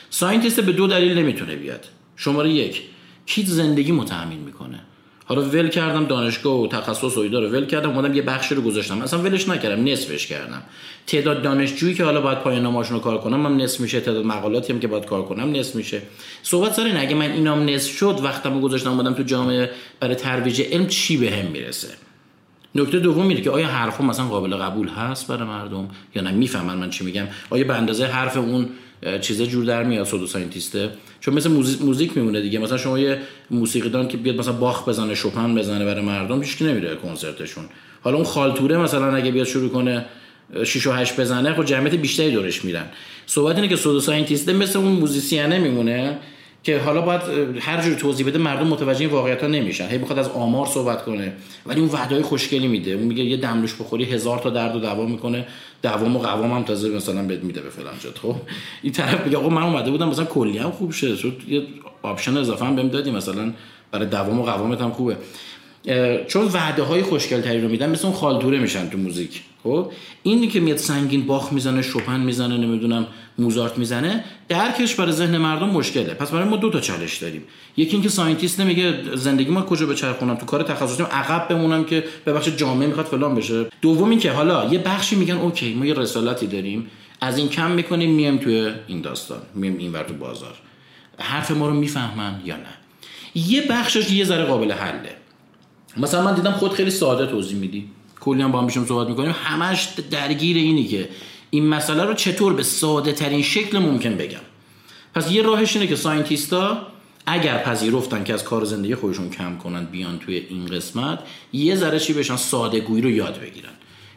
B: scientist به دو دلیل نمی‌تونه بیاد. شماره یک کی زندگیمو تأمین می‌کنه. حالا ول کردم دانشگاه و تخصص و اینا رو ول کردم اومدم یه بخشی رو گذاشتم. اصلا ولش نکردم نصفش کردم. تعداد دانشجویی که حالا باید پایان نامه‌هاشون رو کار کنم هم نصف میشه. تعداد مقالاتی هم که باید کار کنم نصف میشه. صحبت سر اینه اگه من اینام نصف شد رو گذاشتم اومدم تو جامعه برای ترویج علم چی بهم می‌رسه؟ نکته دوم اینه که آیا حرفم مثلا قابل قبول هست برای مردم یا نه؟ می‌فهمن من چی میگم. آیا به اندازه حرف اون چیزه جور در میاد سودو ساینتیسته. چون مثل موزیک, موزیک میمونه دیگه. مثلا شما یه موسیقیدان که بیاد مثلا باخ بزنه شوپن بزنه برای مردم هیچ نمیره کنسرتشون. حالا اون خالتوره مثلا اگه بیاد شروع کنه 6 و 8 بزنه خب جمعیت بیشتری دورش میرن. صحبت اینه که سودو ساینتیسته مثل اون موزیسینه میمونه. که حالا باید هر جور توضیح بده مردم متوجه این واقعیت ها نمیشن. هی بخواد از آمار صحبت کنه. ولی اون وعده‌های خوشگلی میده. اون میگه یه دمنوش بخوری هزار تا درد و دوا می‌کنه. دوام و قوام هم تازه مثلا بهت میده به فلان جات خب؟ این طرف میگه آقا من اومده بودم مثلا کلیه‌م خوب شه شد یه option اضافه هم بهم دادی مثلا. برای دوام و قوامت هم خوبه. چون وعده های خوشگل تری رو میدن مثل اون خالتوره میشن تو موزیک. خب اینی که میاد سنگین باخ می‌زنه شوپن می‌زنه نمی‌دونم موزارت می‌زنه درکش برای ذهن مردم مشکله. پس برای ما دو تا چالش داریم. یکی اینکه scientist میگه زندگیمو کجا بچرخونم تو کار تخصصی عقب بمونم که یه بخش جامعه می‌خواد فلان بشه. دوم اینکه حالا یه بخشی میگن OK ما یه رسالتی داریم. از این کم می‌کنیم میم توی این داستان میم اینور تو بازار. حرف ما رو می‌فهمن یا نه؟ یه بخشش یه ذره قابل حله. مثلا من دیدم خود خیلی ساده توضیح میدی. کلی هم با هم صحبت می‌کنیم همش درگیر اینی که این مسئله رو چطور به ساده ترین شکل ممکن بگم. پس یه راهش اینه که scientist ا اگر پذیرفتن که از کار زندگی خودشون کم کنن بیان توی این قسمت یه ذره چی بشن ساده گویی رو یاد بگیرن.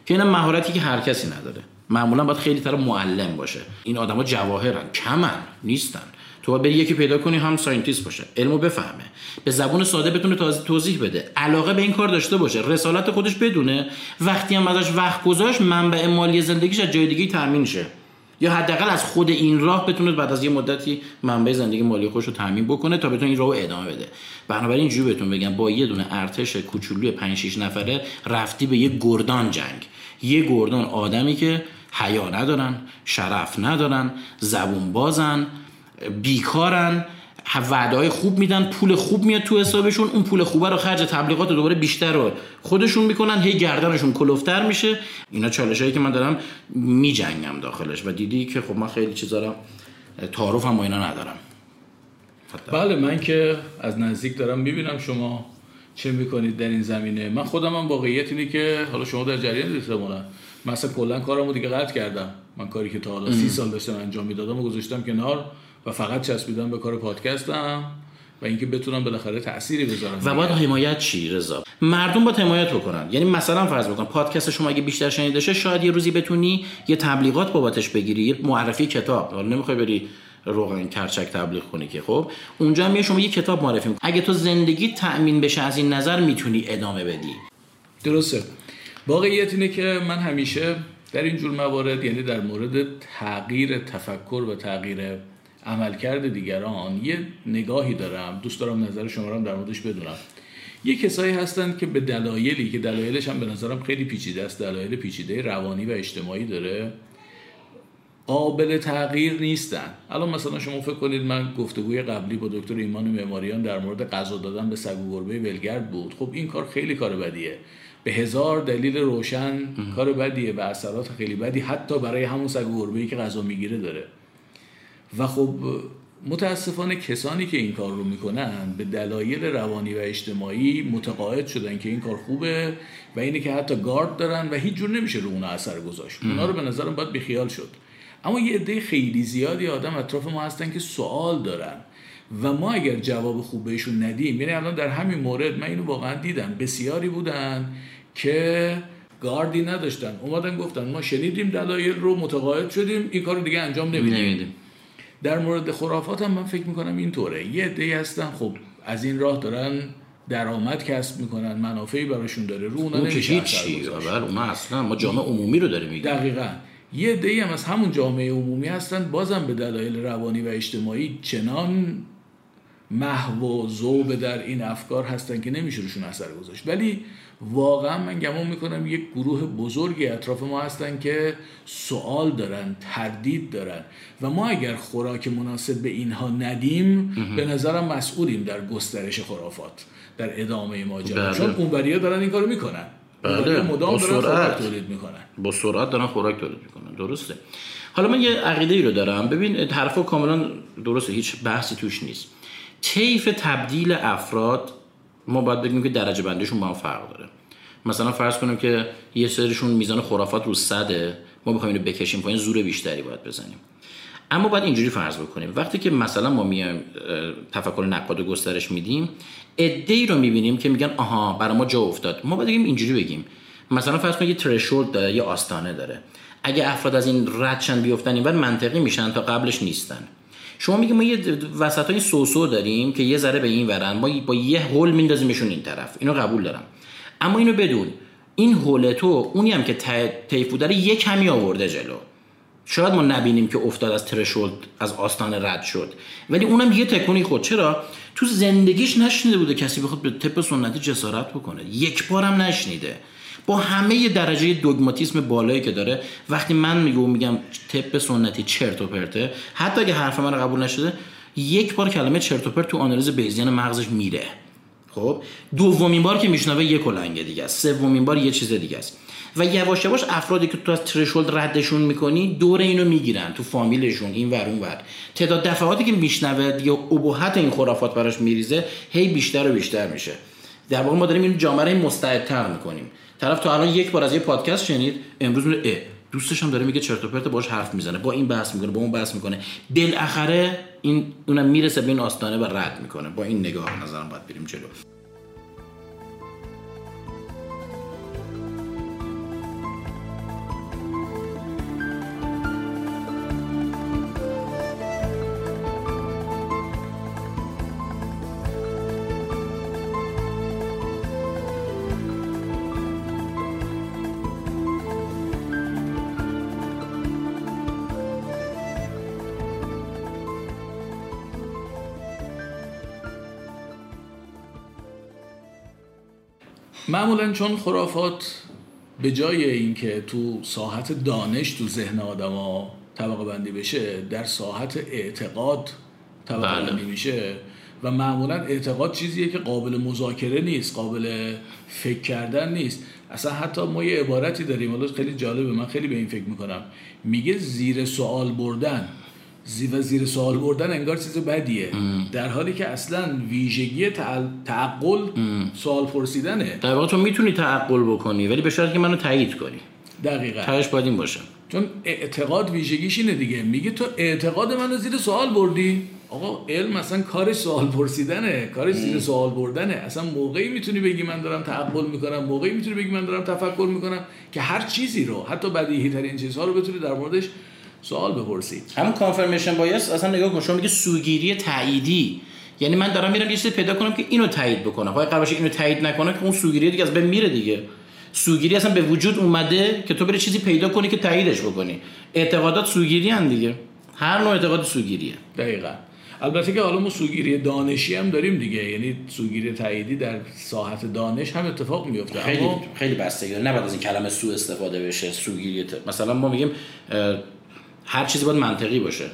B: که این مهارتی که هر کسی نداره. معمولا باید خیلی طرف معلم باشه. این آدما جواهرن کمن نیستن. تو بری یکی پیدا کنی هم scientist باشه. علمو بفهمه. به زبون ساده بتونه توضیح بده. علاقه به این کار داشته باشه. رسالت خودش بدونه. وقتی هم ازش وقت گذاشت منبع مالی زندگیش از جای دیگه تامین شه. یا حداقل از خود این راه بتونه بعد از یه مدتی منبع زندگی مالی خودش رو تامین بکنه تا بتونه این راهو ادامه بده. بنابراین اینجوری بهتون بگم با یه دونه ارتش کوچولوی 5 6 نفره رفتی به یه گردان جنگ. یه گردان آدمی که حیا ندارن شرف ندارن زبون بازن بیکارن وعده های خوب میدن پول خوب میاد تو حسابشون اون پول خوبه رو خرج تبلیغات دوباره بیشتر رو خودشون می‌کنن هی گردنشون کلوفتر میشه. اینا چالش هایی که من دارم میجنگم داخلش. و دیدی که خب من خیلی چیزا رو تعارف هم اینا ندارم.
A: بله من که از نزدیک دارم می‌بینم شما چه می‌کنید در این زمینه. من خودم هم واقعیت اینه که حالا شما در جریان نیست من مثلا کلا کارمو دیگه قطع کردم. من کاری که تا حالا سی سال داشتم انجام می‌دادم و گذاشتم کنار. و فقط چسبیدم به کار پادکستم و اینکه بتونم بالاخره تأثیری بذارم.
B: و باید حمایت چی رضا؟ مردم باید حمایت بکنن. یعنی مثلا فرض بکن پادکست شما اگه بیشتر شنیده شه شاید یه روزی بتونی یه تبلیغات بابتش بگیری یه معرفی کتاب. حالا نمی‌خوای بری روغن کرچک تبلیغ کنی که خب؟ اونجا هم شما یه کتاب معرفی می‌کنی. اگه تو زندگی تأمین بشه از این نظر می‌تونی ادامه بدی.
A: درسته. واقعیت اینه که من همیشه در این جور موارد یعنی در مورد تغییر تفکر و تغییر عملکرد دیگران یه نگاهی دارم دوست دارم نظر شما رو در موردش بدونم. یه کسایی هستند که به دلایلی که دلایلش هم به نظرم خیلی پیچیده است دلایل پیچیده روانی و اجتماعی داره قابل تغییر نیستن. الان مثلا شما فکر کنید من گفتگوی قبلی با دکتر ایمان معماریان در مورد غذا دادن به سگ و گربه ولگرد بود. خب این کار خیلی کار بدیه. به هزار دلیل روشن کار بدیه و اثرات خیلی بدی حتی برای همون سگ و گربه‌ای که غذا می‌گیره داره. و خب متاسفانه کسانی که این کار رو می‌کنن به دلایل روانی و اجتماعی متقاعد شدن که این کار خوبه و اینه که حتی گارد دارن و هیچ جور نمیشه رو اون اثر گذاشت. اونا رو به نظرم باید بیخیال شد. اما یه عده خیلی زیادی آدم اطراف ما هستن که سوال دارن و ما اگر جواب خوب بهشون ندیم یعنی الان در همین مورد من اینو واقعا دیدم. بسیاری بودن که گاردی نداشتن. اومدن گفتن ما شنیدیم دلایل رو متقاعد شدیم این کار دیگه انجام نمیدیم. در مورد خرافات هم من فکر می‌کنم اینطوره یه عده هستن خب از این راه دارن درآمد کسب می‌کنن منافعی براشون داره رو اونا نمیشه
B: هیچی اونا اصلا ما جامعه عمومی رو داریم میگیم.
A: دقیقاً. یه دی هم از همون جامعه عمومی هستن بازم به دلایل روانی و اجتماعی چنان محو و زوب در این افکار هستن که نمیشه روشون اثر گذاشت. ولی واقعا من گمان می‌کنم یک گروه بزرگی اطراف ما هستن که سوال دارن تردید دارن. و ما اگر خوراک مناسب به اینها ندیم به نظرم مسئولیم در گسترش خرافات در ادامه ماجرا. بله. چون اونوریا دارن این کارو می‌کنن.
B: بله.
A: مدام با سرعت. تولید می‌کنن.
B: با سرعت دارن خوراک تولید می‌کنن. درسته. حالا من یه عقیده ای رو دارم. ببین حرفا کاملا درسته. هیچ بحثی توش نیست. طیف تبدیل افراد ما باید بگیم که درجه بندیشون با هم فرق داره. مثلا فرض کنیم که یه سریشون میزان خرافات رو صده ما بخوایم اینو بکشیم پایین زور بیشتری باید بزنیم. اما باید اینجوری فرض بکنیم. وقتی که مثلا ما میایم تفکر نقاد و گسترش میدیم ای رو می‌بینیم که میگن آها برای ما جا افتاد. ما باید بگیم اینجوری بگیم. مثلا فرض کنید یه ترشولد داره یه آستانه داره. اگه افراد از این ردشن بیفتن اینور منطقی میشن تا قبلش نیستن. شما میگیم ما یه وسط های سوسو داریم که یه ذره به این ورن ما با یه هول میندازیمشون این طرف. اینو قبول دارم. اما اینو بدون. این هول تو اونی هم که تیفو داره یه کمی آورده جلو. شاید ما نبینیم که افتاد از ترشولد از آستان رد شد. ولی اونم یه تکونی خود چرا؟ تو زندگیش نشنیده بوده کسی بخواد به طب سنتی جسارت بکنه. یک بارم نشنیده. با همه درجه دوگماتیسم بالایی که داره وقتی من میگم میگم طب سنتی چرت و پرته حتی اگه حرف من قبول نشده یک بار کلمه چرت و پرت تو آنالیز بیزیان مغزش میره. خب؟ دومین بار که میشنوه یک کلنگ دیگه است. سومین بار یه چیز دیگه است. و یواش یواش افرادی که تو از ترشولد ردشون می‌کنی دور اینو می‌گیرن. تو فامیلشون این ور اون ور. تعداد دفعاتی که میشنوه دیگه ابهت این خرافات براش میریزه هی بیشتر و بیشتر میشه. در واقع ما داریم این جامعه رو مستعدتر می‌کنیم. طرف تو الان یک بار از یه پادکست شنید امروز میره دوستش هم داره میگه چرت و پرت باش حرف می‌زنه با این بحث می‌کنه با اون بحث می‌کنه. بالاخره این اونم می‌رسه به این آستانه و رد می‌کنه. با این نگاه نظرم باید بریم جلو.
A: معمولا چون خرافات به جای اینکه تو ساحت دانش تو ذهن آدما طبقه بندی بشه در ساحت اعتقاد طبقه بله. بندی میشه و معمولا اعتقاد چیزیه که قابل مذاکره نیست قابل فکر کردن نیست. اصلا حتی ما یه عبارتی داریم حالا خیلی جالبه من خیلی به این فکر می‌کنم. میگه زیر سوال بردن. و زیر سوال بردن انگار چیز بدیه. در حالی که اصلا ویژگی تعقل سوال پرسیدنه.
B: در واقع تو می‌تونی تعقل بکنی ولی به شرطی که منو تایید کنی.
A: دقیقا.
B: تهش باید این باشه.
A: چون اعتقاد ویژگیش اینه دیگه. میگه تو اعتقاد منو زیر سوال بردی. آقا علم اصلا کارش سوال پرسیدنه. کارش زیر سوال بردنه. اصلا موقعی می‌تونی بگی من دارم تعقل می‌کنم. موقعی می‌تونی بگی من دارم تفکر می‌کنم که هر چیزی رو حتی بدیهی ترین چیزها رو بتونی در موردش سوال بپرسید.
B: همون کانفرمیشن بایس اصلا نگاه کن شما میگه سوگیری تاییدی. یعنی من دارم میرم یه چیزی پیدا کنم که اینو تایید بکنم وای قرارش اینو تایید نکنه که اون سوگیری دیگه از بین میره دیگه. سوگیری اصلا به وجود اومده که تو بری چیزی پیدا کنی که تاییدش بکنی. اعتقادات سوگیری هم دیگه. هر نوع اعتقاد سوگیریه.
A: دقیقا. البته که حالا ما سوگیری دانشی هم داریم دیگه. یعنی سوگیری تاییدی در ساحت دانش هم اتفاق میفته.
B: خیلی
A: اما
B: خیلی بستگی داره نباید از این کلمه سو استفاده بشه. سوگیری ت- مثلا ما میگیم هر چیزی باید منطقی باشه.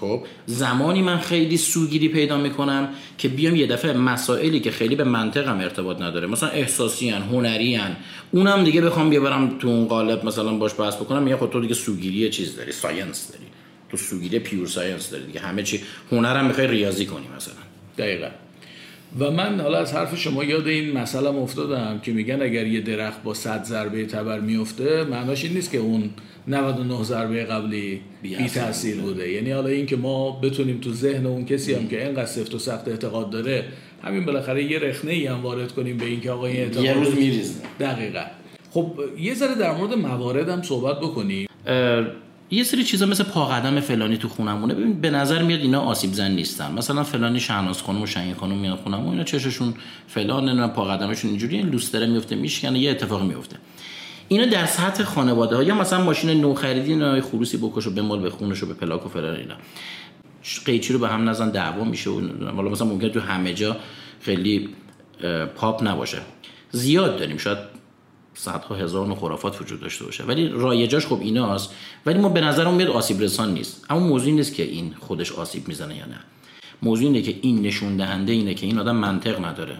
B: خب زمانی من خیلی سوگیری پیدا می‌کنم که بیام یه دفعه مسائلی که خیلی به منطقم ارتباط نداره. مثلا احساسی هن، هنری هن. اونم دیگه بخوام بیارم تو اون قالب مثلا باش بحث بکنم میگه خب تو دیگه سوگیری چیز داری science داری. تو سوگیری pure science داری دیگه. همه چی هنرم می‌خوای ریاضی کنی مثلا.
A: دقیقا. و من حالا از حرف شما یاد این مسئله افتادم که میگن اگر یه درخت با 100 ضربه تبر میفته معناش این نیست که اون 99 ضربه قبلی
B: بی
A: تاثیر بوده. یعنی حالا این که ما بتونیم تو ذهن اون کسی هم که اینقدر سفت و سخت اعتقاد داره همین بالاخره یه رخنه ای هم وارد کنیم به اینکه آقا این اعتقاد
B: یه روز میریزه.
A: دقیقا. خب یه ذره در مورد موارد هم صحبت بکنیم.
B: یه سری چیزا مثل پاقدم فلانی تو خونمونه. ببین به نظر میاد اینا آسیب زن نیستن. مثلا فلانی شهناز خانم و شهین خانم میاد خونم و اینا چششون فلان نمی‌دونم پاقدمشون اینجوری این لوستره میفته میشکنه یه اتفاقی میفته اینا در سطح خانواده ها یا مثلا ماشین نو خریدی اینا خروسی بکش و بمال به خونش و به پلاک و فلان اینا. قیچی رو به هم نزن دعوا میشه و مثلا ممکنه تو همه جا خیلی پاپ نباشه. زیاد داریم. شاید صدها هزار نوع خرافات وجود داشته باشه. ولی رایجاش خب ایناست. ولی ما به نظرم میاد آسیب رسان نیست. اما موضوع نیست که این خودش آسیب می‌زنه یا نه. موضوع اینه که این نشون دهنده اینه که این آدم منطق نداره.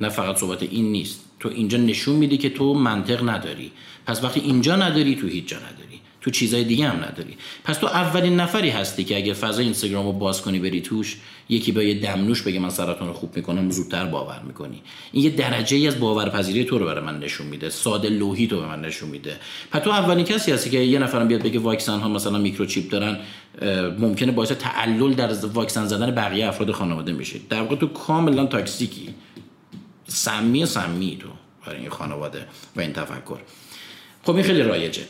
B: نه فقط صحبت این نیست. تو اینجا نشون میدی که تو منطق نداری. پس وقتی اینجا نداری تو هیچ جا نداری. تو چیزای دیگه هم نداری. پس تو اولین نفری هستی که اگه فضای اینستاگرام رو باز کنی بری توش یکی به یه دمنوش بگه من سرطان رو خوب می‌کنم زودتر باور می‌کنی. این یه درجه ای از باورپذیری تو رو برای من نشون میده. ساده لوحی تو به من نشون میده. پس تو اولین کسی هستی که یه نفرم بیاد بگه واکسن ها مثلا میکروچیپ دارن ممکنه باعث تعلل در واکسن زدن بقیه افراد خانواده میشه. در واقع تو کاملا تاکسیکی. سمی سمی تو برای این خانواده و این تفکر. خب این خیلی رایجه.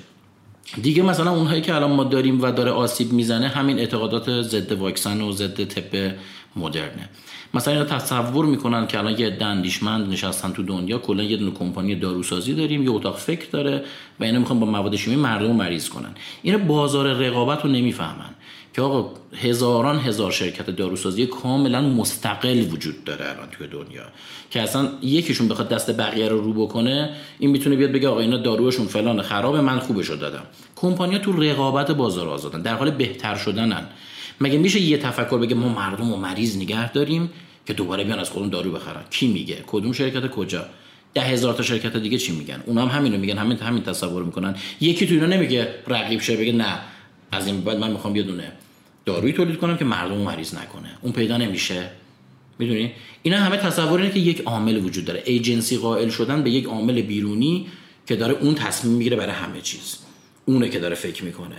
B: دیگه مثلا اونهایی که الان ما داریم و داره آسیب می‌زنه همین اعتقادات ضد واکسن و ضد طب مدرنه. مثلا اینا تصور می‌کنن که الان یه عده اندیشمند نشستن تو دنیا کلا یه دونه کمپانی داروسازی داریم یه اتاق فکر داره و اینا می‌خوان با مواد شیمی مردم مریض کنن. اینا بازار رقابت رو نمی‌فهمن. که آقا هزاران هزار شرکت داروسازی کاملا مستقل وجود داره الان توی دنیا. که اصلا یکیشون بخواد دست بقیه رو رو بکنه این می‌تونه بیاد بگه آقا اینا داروشون فلان خرابه من خوبش رو دادم. کمپانیا تو رقابت بازار آزادن در حال بهتر شدنن. مگه میشه یه تفکر بگه ما مردم و مریض نگه داریم که دوباره بیان از خودمون دارو بخرن؟ کی میگه؟ کدوم شرکت کجا؟ ده هزار تا شرکت دیگه چی میگن؟ اونا هم همینو میگن همین همین تصور می‌کنن. یکی تو اینا نمیگه رقیب شه بگه نه. از این بعد من می‌خوام یه دونه دارویی تولید کنم که مردم مریض نکنه. اون پیدا نمیشه. می‌دونی؟ اینا همه تصور اینه که یک عامل وجود داره. ایجنسی قائل شدن به یک عامل بیرونی که داره اون تصمیم می‌گیره برای همه چیز. اونه که داره فکر می‌کنه.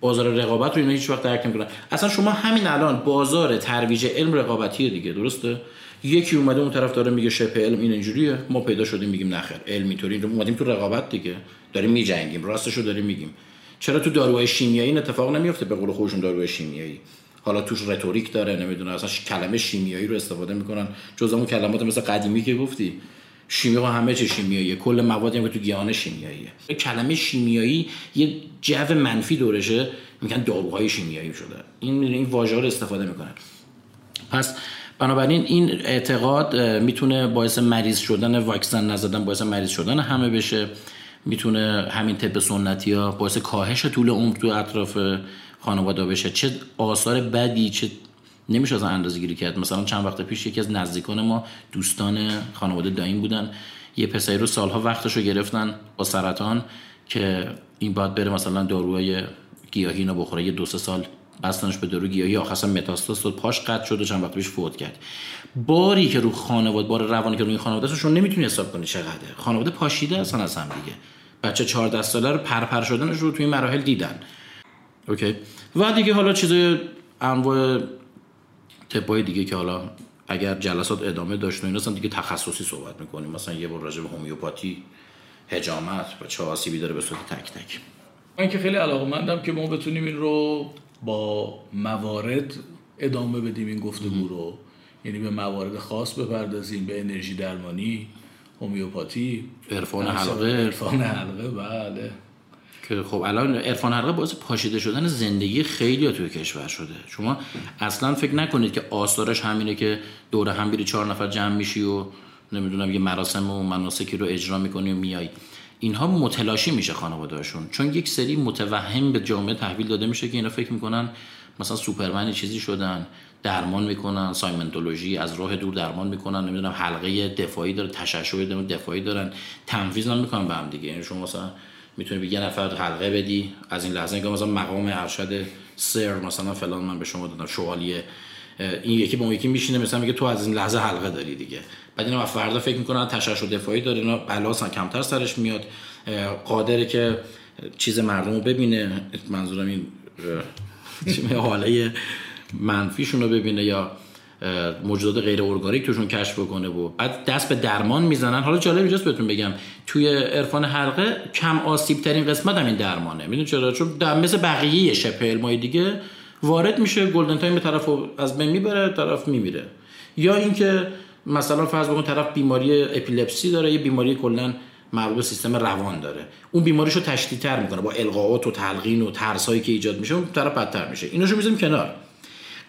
B: بازار رقابت رو اینا هیچ وقت درک نمی‌کنن. اصلا شما همین الان بازار ترویج علم رقابتیه دیگه درسته؟ یکی اومده اون طرف داره میگه شبه علم این اینجوریه ما پیدا شدیم میگیم نخیر علم اینطوری اومدیم تو رقابت دیگه. داریم میجنگیم. راستشو داریم میگیم. چرا تو داروهای شیمیایی این اتفاق نمیفته به قول خودشون داروهای شیمیایی؟ حالا توش رتوریک داره نمی‌دونه اصلا کلمه شیمیایی رو استفاده می‌کنن. جز اون کلمات مثل قدیمی که گفتی. شیمی ها همه چی شیمیاییه. کل موادی هم که تو گیاهان شیمیاییه. کلمه شیمیایی یه جو منفی دورشه. میگن داروهای شیمیایی شده. این این واژه رو استفاده می‌کنن. پس بنابراین این اعتقاد می‌تونه باعث مریض شدن واکسن نزدن باعث مریض شدن همه بشه. می‌تونه همین طب سنتی ها باعث کاهش طول عمر تو اطراف خانواده بشه. چه آثار بدی چه نمیشه از اندازه گیری کرد. مثلا چند وقت پیش یکی از نزدیکان ما دوستان خانواده دایم بودن. یه پسری رو سالها وقتش رو گرفتن با سرطان که این باید بره مثلا داروهای گیاهی اینو بخوره. یه دو سه سال بستنش به دارو گیاهی آخر اصلا متاستاز داد پاش قطع شد و چند وقت پیش فوت کرد. باری که رو خانواده بار روانی که روی خانواده است، نمی‌تونی حساب کنی چقدره. خانواده پاشیده اصلا از هم دیگه. بچه 14 ساله رو پرپر شدنش رو توی مراحل دیدن. اوکی؟ و دیگه حالا چیزای انواع طبای دیگه که حالا اگر جلسات ادامه داشت و اینا دیگه تخصصی صحبت می‌کنیم. مثلا یه بار راجع به هومیوپاتی حجامت و چه آسیبی داره به صورت تک تک.
A: من که خیلی علاقمندم که ما بتونیم این رو با موارد ادامه بدیم این گفتگو رو. یعنی به موارد خاص بپردازیم به انرژی درمانی هومیوپاتی.
B: عرفان حلقه.
A: عرفان حلقه بله.
B: که خب الان عرفان حلقه باعث پاشیده شدن زندگی خیلی توی کشور شده. شما اصلا فکر نکنید که آثارش همینه که دوره هم بیری چهار نفر جمع میشی و نمی‌دونم یه مراسم و مناسکی رو اجرا می‌کنی و میای. اینها متلاشی میشه خانوادهشون چون یک سری متوهم به جامعه تحویل داده میشه که اینا فکر می‌کنن مثلا سوپرمن چیزی شدن درمان می‌کنن سایمنتولوژی از راه دور درمان می‌کنن نمی‌دونم حلقه دفاعی داره تشعشع دفاعی دارن تنفیذ هم می‌کنن به هم دیگه. یعنی شما مثلا می‌تونی به یه نفر حلقه بدی از این لحظه که مثلا مقام ارشد سر مثلا فلان من به شما دادم شوالیه. این یکی با اون یکی میشینه مثلا میگه تو از این لحظه حلقه داری دیگه. بعد اینا فردا فکر می‌کنن تشعشع دفاعی داره اینا بلاس کمتر سرش میاد. قادره که چیز مردم رو ببینه منظورم این حاله منفیشون رو ببینه یا موجودات غیر ارگانیک توشون کشف بکنه و بعد دست به درمان می‌زنن. حالا جالب اینجاست بهتون بگم توی عرفان حلقه کم آسیب ترین قسمت هم این درمانه. می‌دونید چرا؟ چون در مثل بقیه شبه علمای دیگه وارد میشه golden time طرف از بین می‌بره طرف میمیره. یا اینکه مثلا فرض بکن طرف بیماری epilepsy داره یه بیماری کلا مربوط به سیستم روان داره. اون بیماریشو تشدیدتر می‌کنه با القاءات و تلقین و ترسایی که ایجاد میشه اون طرف بدتر میشه. ایناشو می‌ذاریم کنار.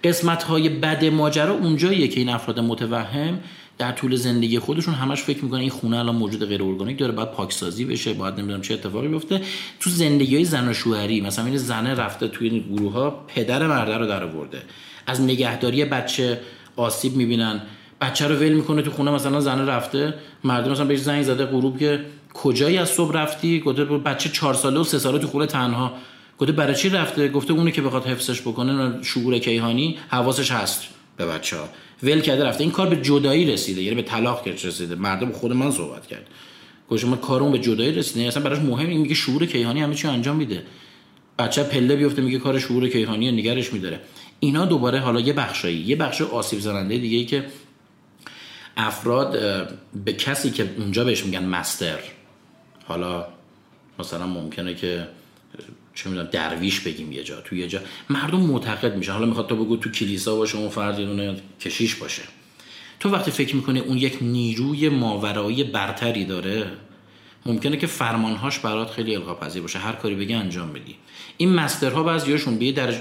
B: قسمت های بد ماجرا اونجاییه که این افراد متوهم در طول زندگی خودشون همش فکر می‌کنن این خونه الان موجود غیر ارگانیک داره باید پاکسازی بشه باید نمی‌دونم چه اتفاقی بیفته. تو زندگی های زن و شوهری مثلا این زنه رفته توی این گروه ها پدر مرده رو در آورده. از نگهداری بچه آسیب می‌بینن. بچه رو ول می‌کنه تو خونه مثلا زنه رفته مردم مثلا بهش زنگ زده غروب که کجایی از صبح رفتی؟ گفته بچه چهار ساله و سه ساله تو خونه تنها. گفته برای چی رفته؟ گفته اونی که بخواد حفظش بکنه شعور کیهانی حواسش هست به بچه ول کرده رفته. این کار به جدایی رسیده یعنی به طلاق رسیده. مردم خود من صحبت کرد. گفت من کارون به جدایی رسیده. اصلا براش مهم این میگه شعور کیهانی همه چی انجام میده. بچه پله بیفته میگه کار شعور کیهانی نگرش میداره. اینا دوباره حالا یه بخشایی یه بخش آسیب زننده دیگه ای که افراد به کسی که اونجا بهش میگن مستر حالا مثلا ممکنه که چه می‌دونم درویش بگیم یه جا تو یه جا. مردم معتقد میشن. حالا می‌خواد تو بگو تو کلیسا باشه اون فرد یه کشیش باشه. تو وقتی فکر می‌کنه اون یک نیروی ماورایی برتری داره ممکنه که فرمانهاش برات خیلی القاپذیر باشه. هر کاری بگه انجام بدی. این مسترها بعضیاشون به در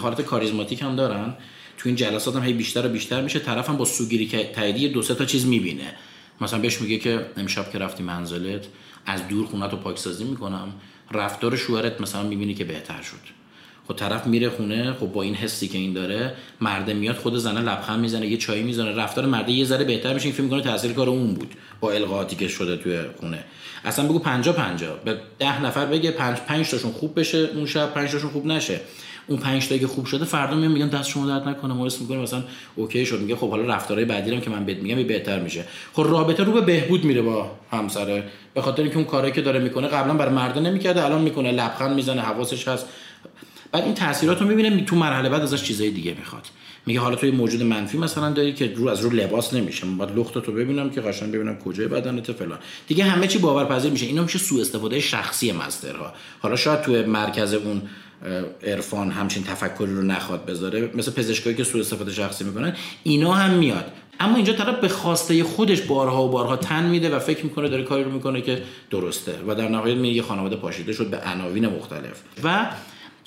B: حالت کاریزماتیک هم دارن. تو این جلسات هم هی بیشتر و بیشتر میشه. طرف هم با سوگیری تاییدی دو سه تا چیز می‌بینه. مثلا بهش میگه که امشب که رفتی منزلت از دور خونت رو پاکسازی می‌کنم. رفتار شوهرت مثلا می‌بینی که بهتر شد. خب طرف میره خونه خب با این حسی که این داره مرده میاد خود زنه لبخند می‌زنه یه چای می‌زنه رفتار مرده یه ذره بهتر میشه فکر می‌کنه تاثیر کار اون بود با القاطی که شده توی خونه. اصلا بگو 50 50 به 10 نفر بگه 5 5 تاشون خوب بشه اون شب 5 تاشون خوب نشه. اون 5 تا خوب شده فردا میام میگن دست شما درد نکنه ما اسم می‌کنیم مثلا اوکی شد. میگه خب حالا رفتارهای بعدی هم که من بهت میگم بهتر میشه. خب رابطه رو به بهبود میره با همسره به خاطر اینکه اون کاری که داره می‌کنه قبلا برای مردا نمی‌کرده الان می‌کنه لبخند می‌زنه حواسش هست. بعد این تاثیرات رو می‌بینه تو مرحله بعد ازش چیزای دیگه می‌خواد. میگه حالا توی موجود منفی مثلا داری که رو از رو لباس نمیشه. من باید لخت تو ببینم که قشنگ ببینم کجای بدنت فلان. دیگه همه چی باورپذیر میشه. اینا میشه سوء استفاده شخصی مسترها. حالا شاید توی مرکز اون عرفان همچین تفکری رو نخواد بذاره مثل پزشکایی که سوء استفاده شخصی می‌کنن اینا هم میاد. اما اینجا طرف به خواسته خودش بارها و بارها تن میده و فکر می‌کنه داره کاری رو می‌کنه که درسته. و در نهایت میگه خانواده پاشیده شد به عناوین مختلف. و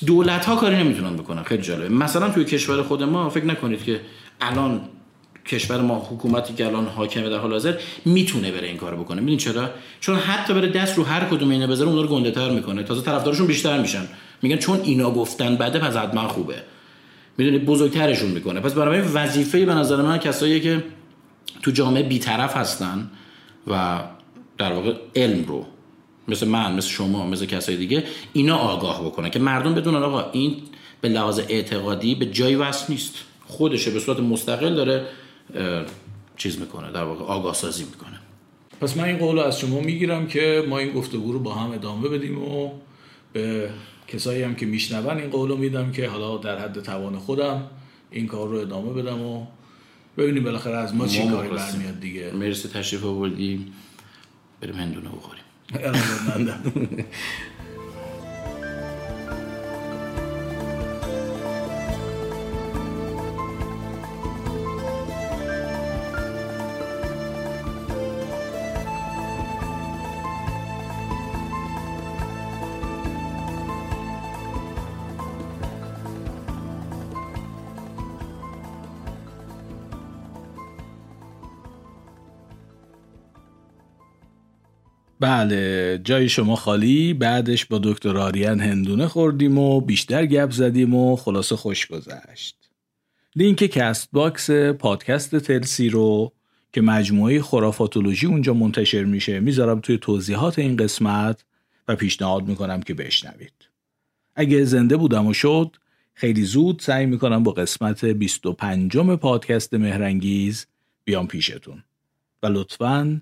B: دولت ها کاری نمی‌تونن بکنن. خیلی جالبه. مثلا توی کشور خود ما فکر نکنید که الان کشور ما حکومتی که الان حاکمه در حال حاضر می‌تونه بره این کارو بکنه. ببین چرا؟ چون حتی بره دست رو هر کدوم اینا بذاره اون رو گنده تر می‌کنه. تازه طرفدارشون بیشتر میشن. میگن چون اینا گفتن بده پس حتما خوبه. می‌دونی بزرگترشون می‌کنه. پس برای وظیفه به نظر من کسایی که تو جامعه بیطرف هستن و در واقع علم رو مثل من مثل شما مثل کسای دیگه اینا آگاه بکنه که مردم بدونن آقا این به لحاظ اعتقادی به جای وصل نیست. خودشه به صورت مستقل داره چیز می‌کنه در واقع آگاه سازی می‌کنه.
A: پس من این قول از شما می‌گیرم که ما این گفتگو رو با هم ادامه بدیم و به کسایی هم که میشنون این قول رو میدم که حالا در حد توان خودم این کار رو ادامه بدم و ببینیم بالاخره از ما چی کاری برمیاد دیگه.
B: مرسی تشریف آوردی. بریم هندونه بخوریم. [laughs]
A: بله جای شما خالی بعدش با دکتر آریان هندونه خوردیم و بیشتر گپ زدیم و خلاصه خوش گذشت. لینک Castbox پادکست تلسی رو که مجموعه خرافاتولوژی اونجا منتشر میشه می‌ذارم توی توضیحات این قسمت و پیشنهاد می‌کنم که بشنوید. اگه زنده بودم و شد خیلی زود سعی می‌کنم با قسمت 25 پادکست مهرنگیز بیام پیشتون. و لطفاً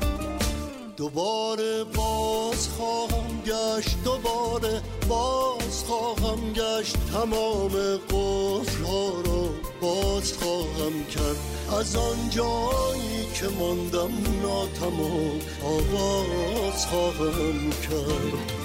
C: دوباره باز خواهم گشت دوباره باز خواهم گشت. تمام قفلها را باز خواهم کرد. از آن جایی که ماندم ناتمام آواز خواهم کرد.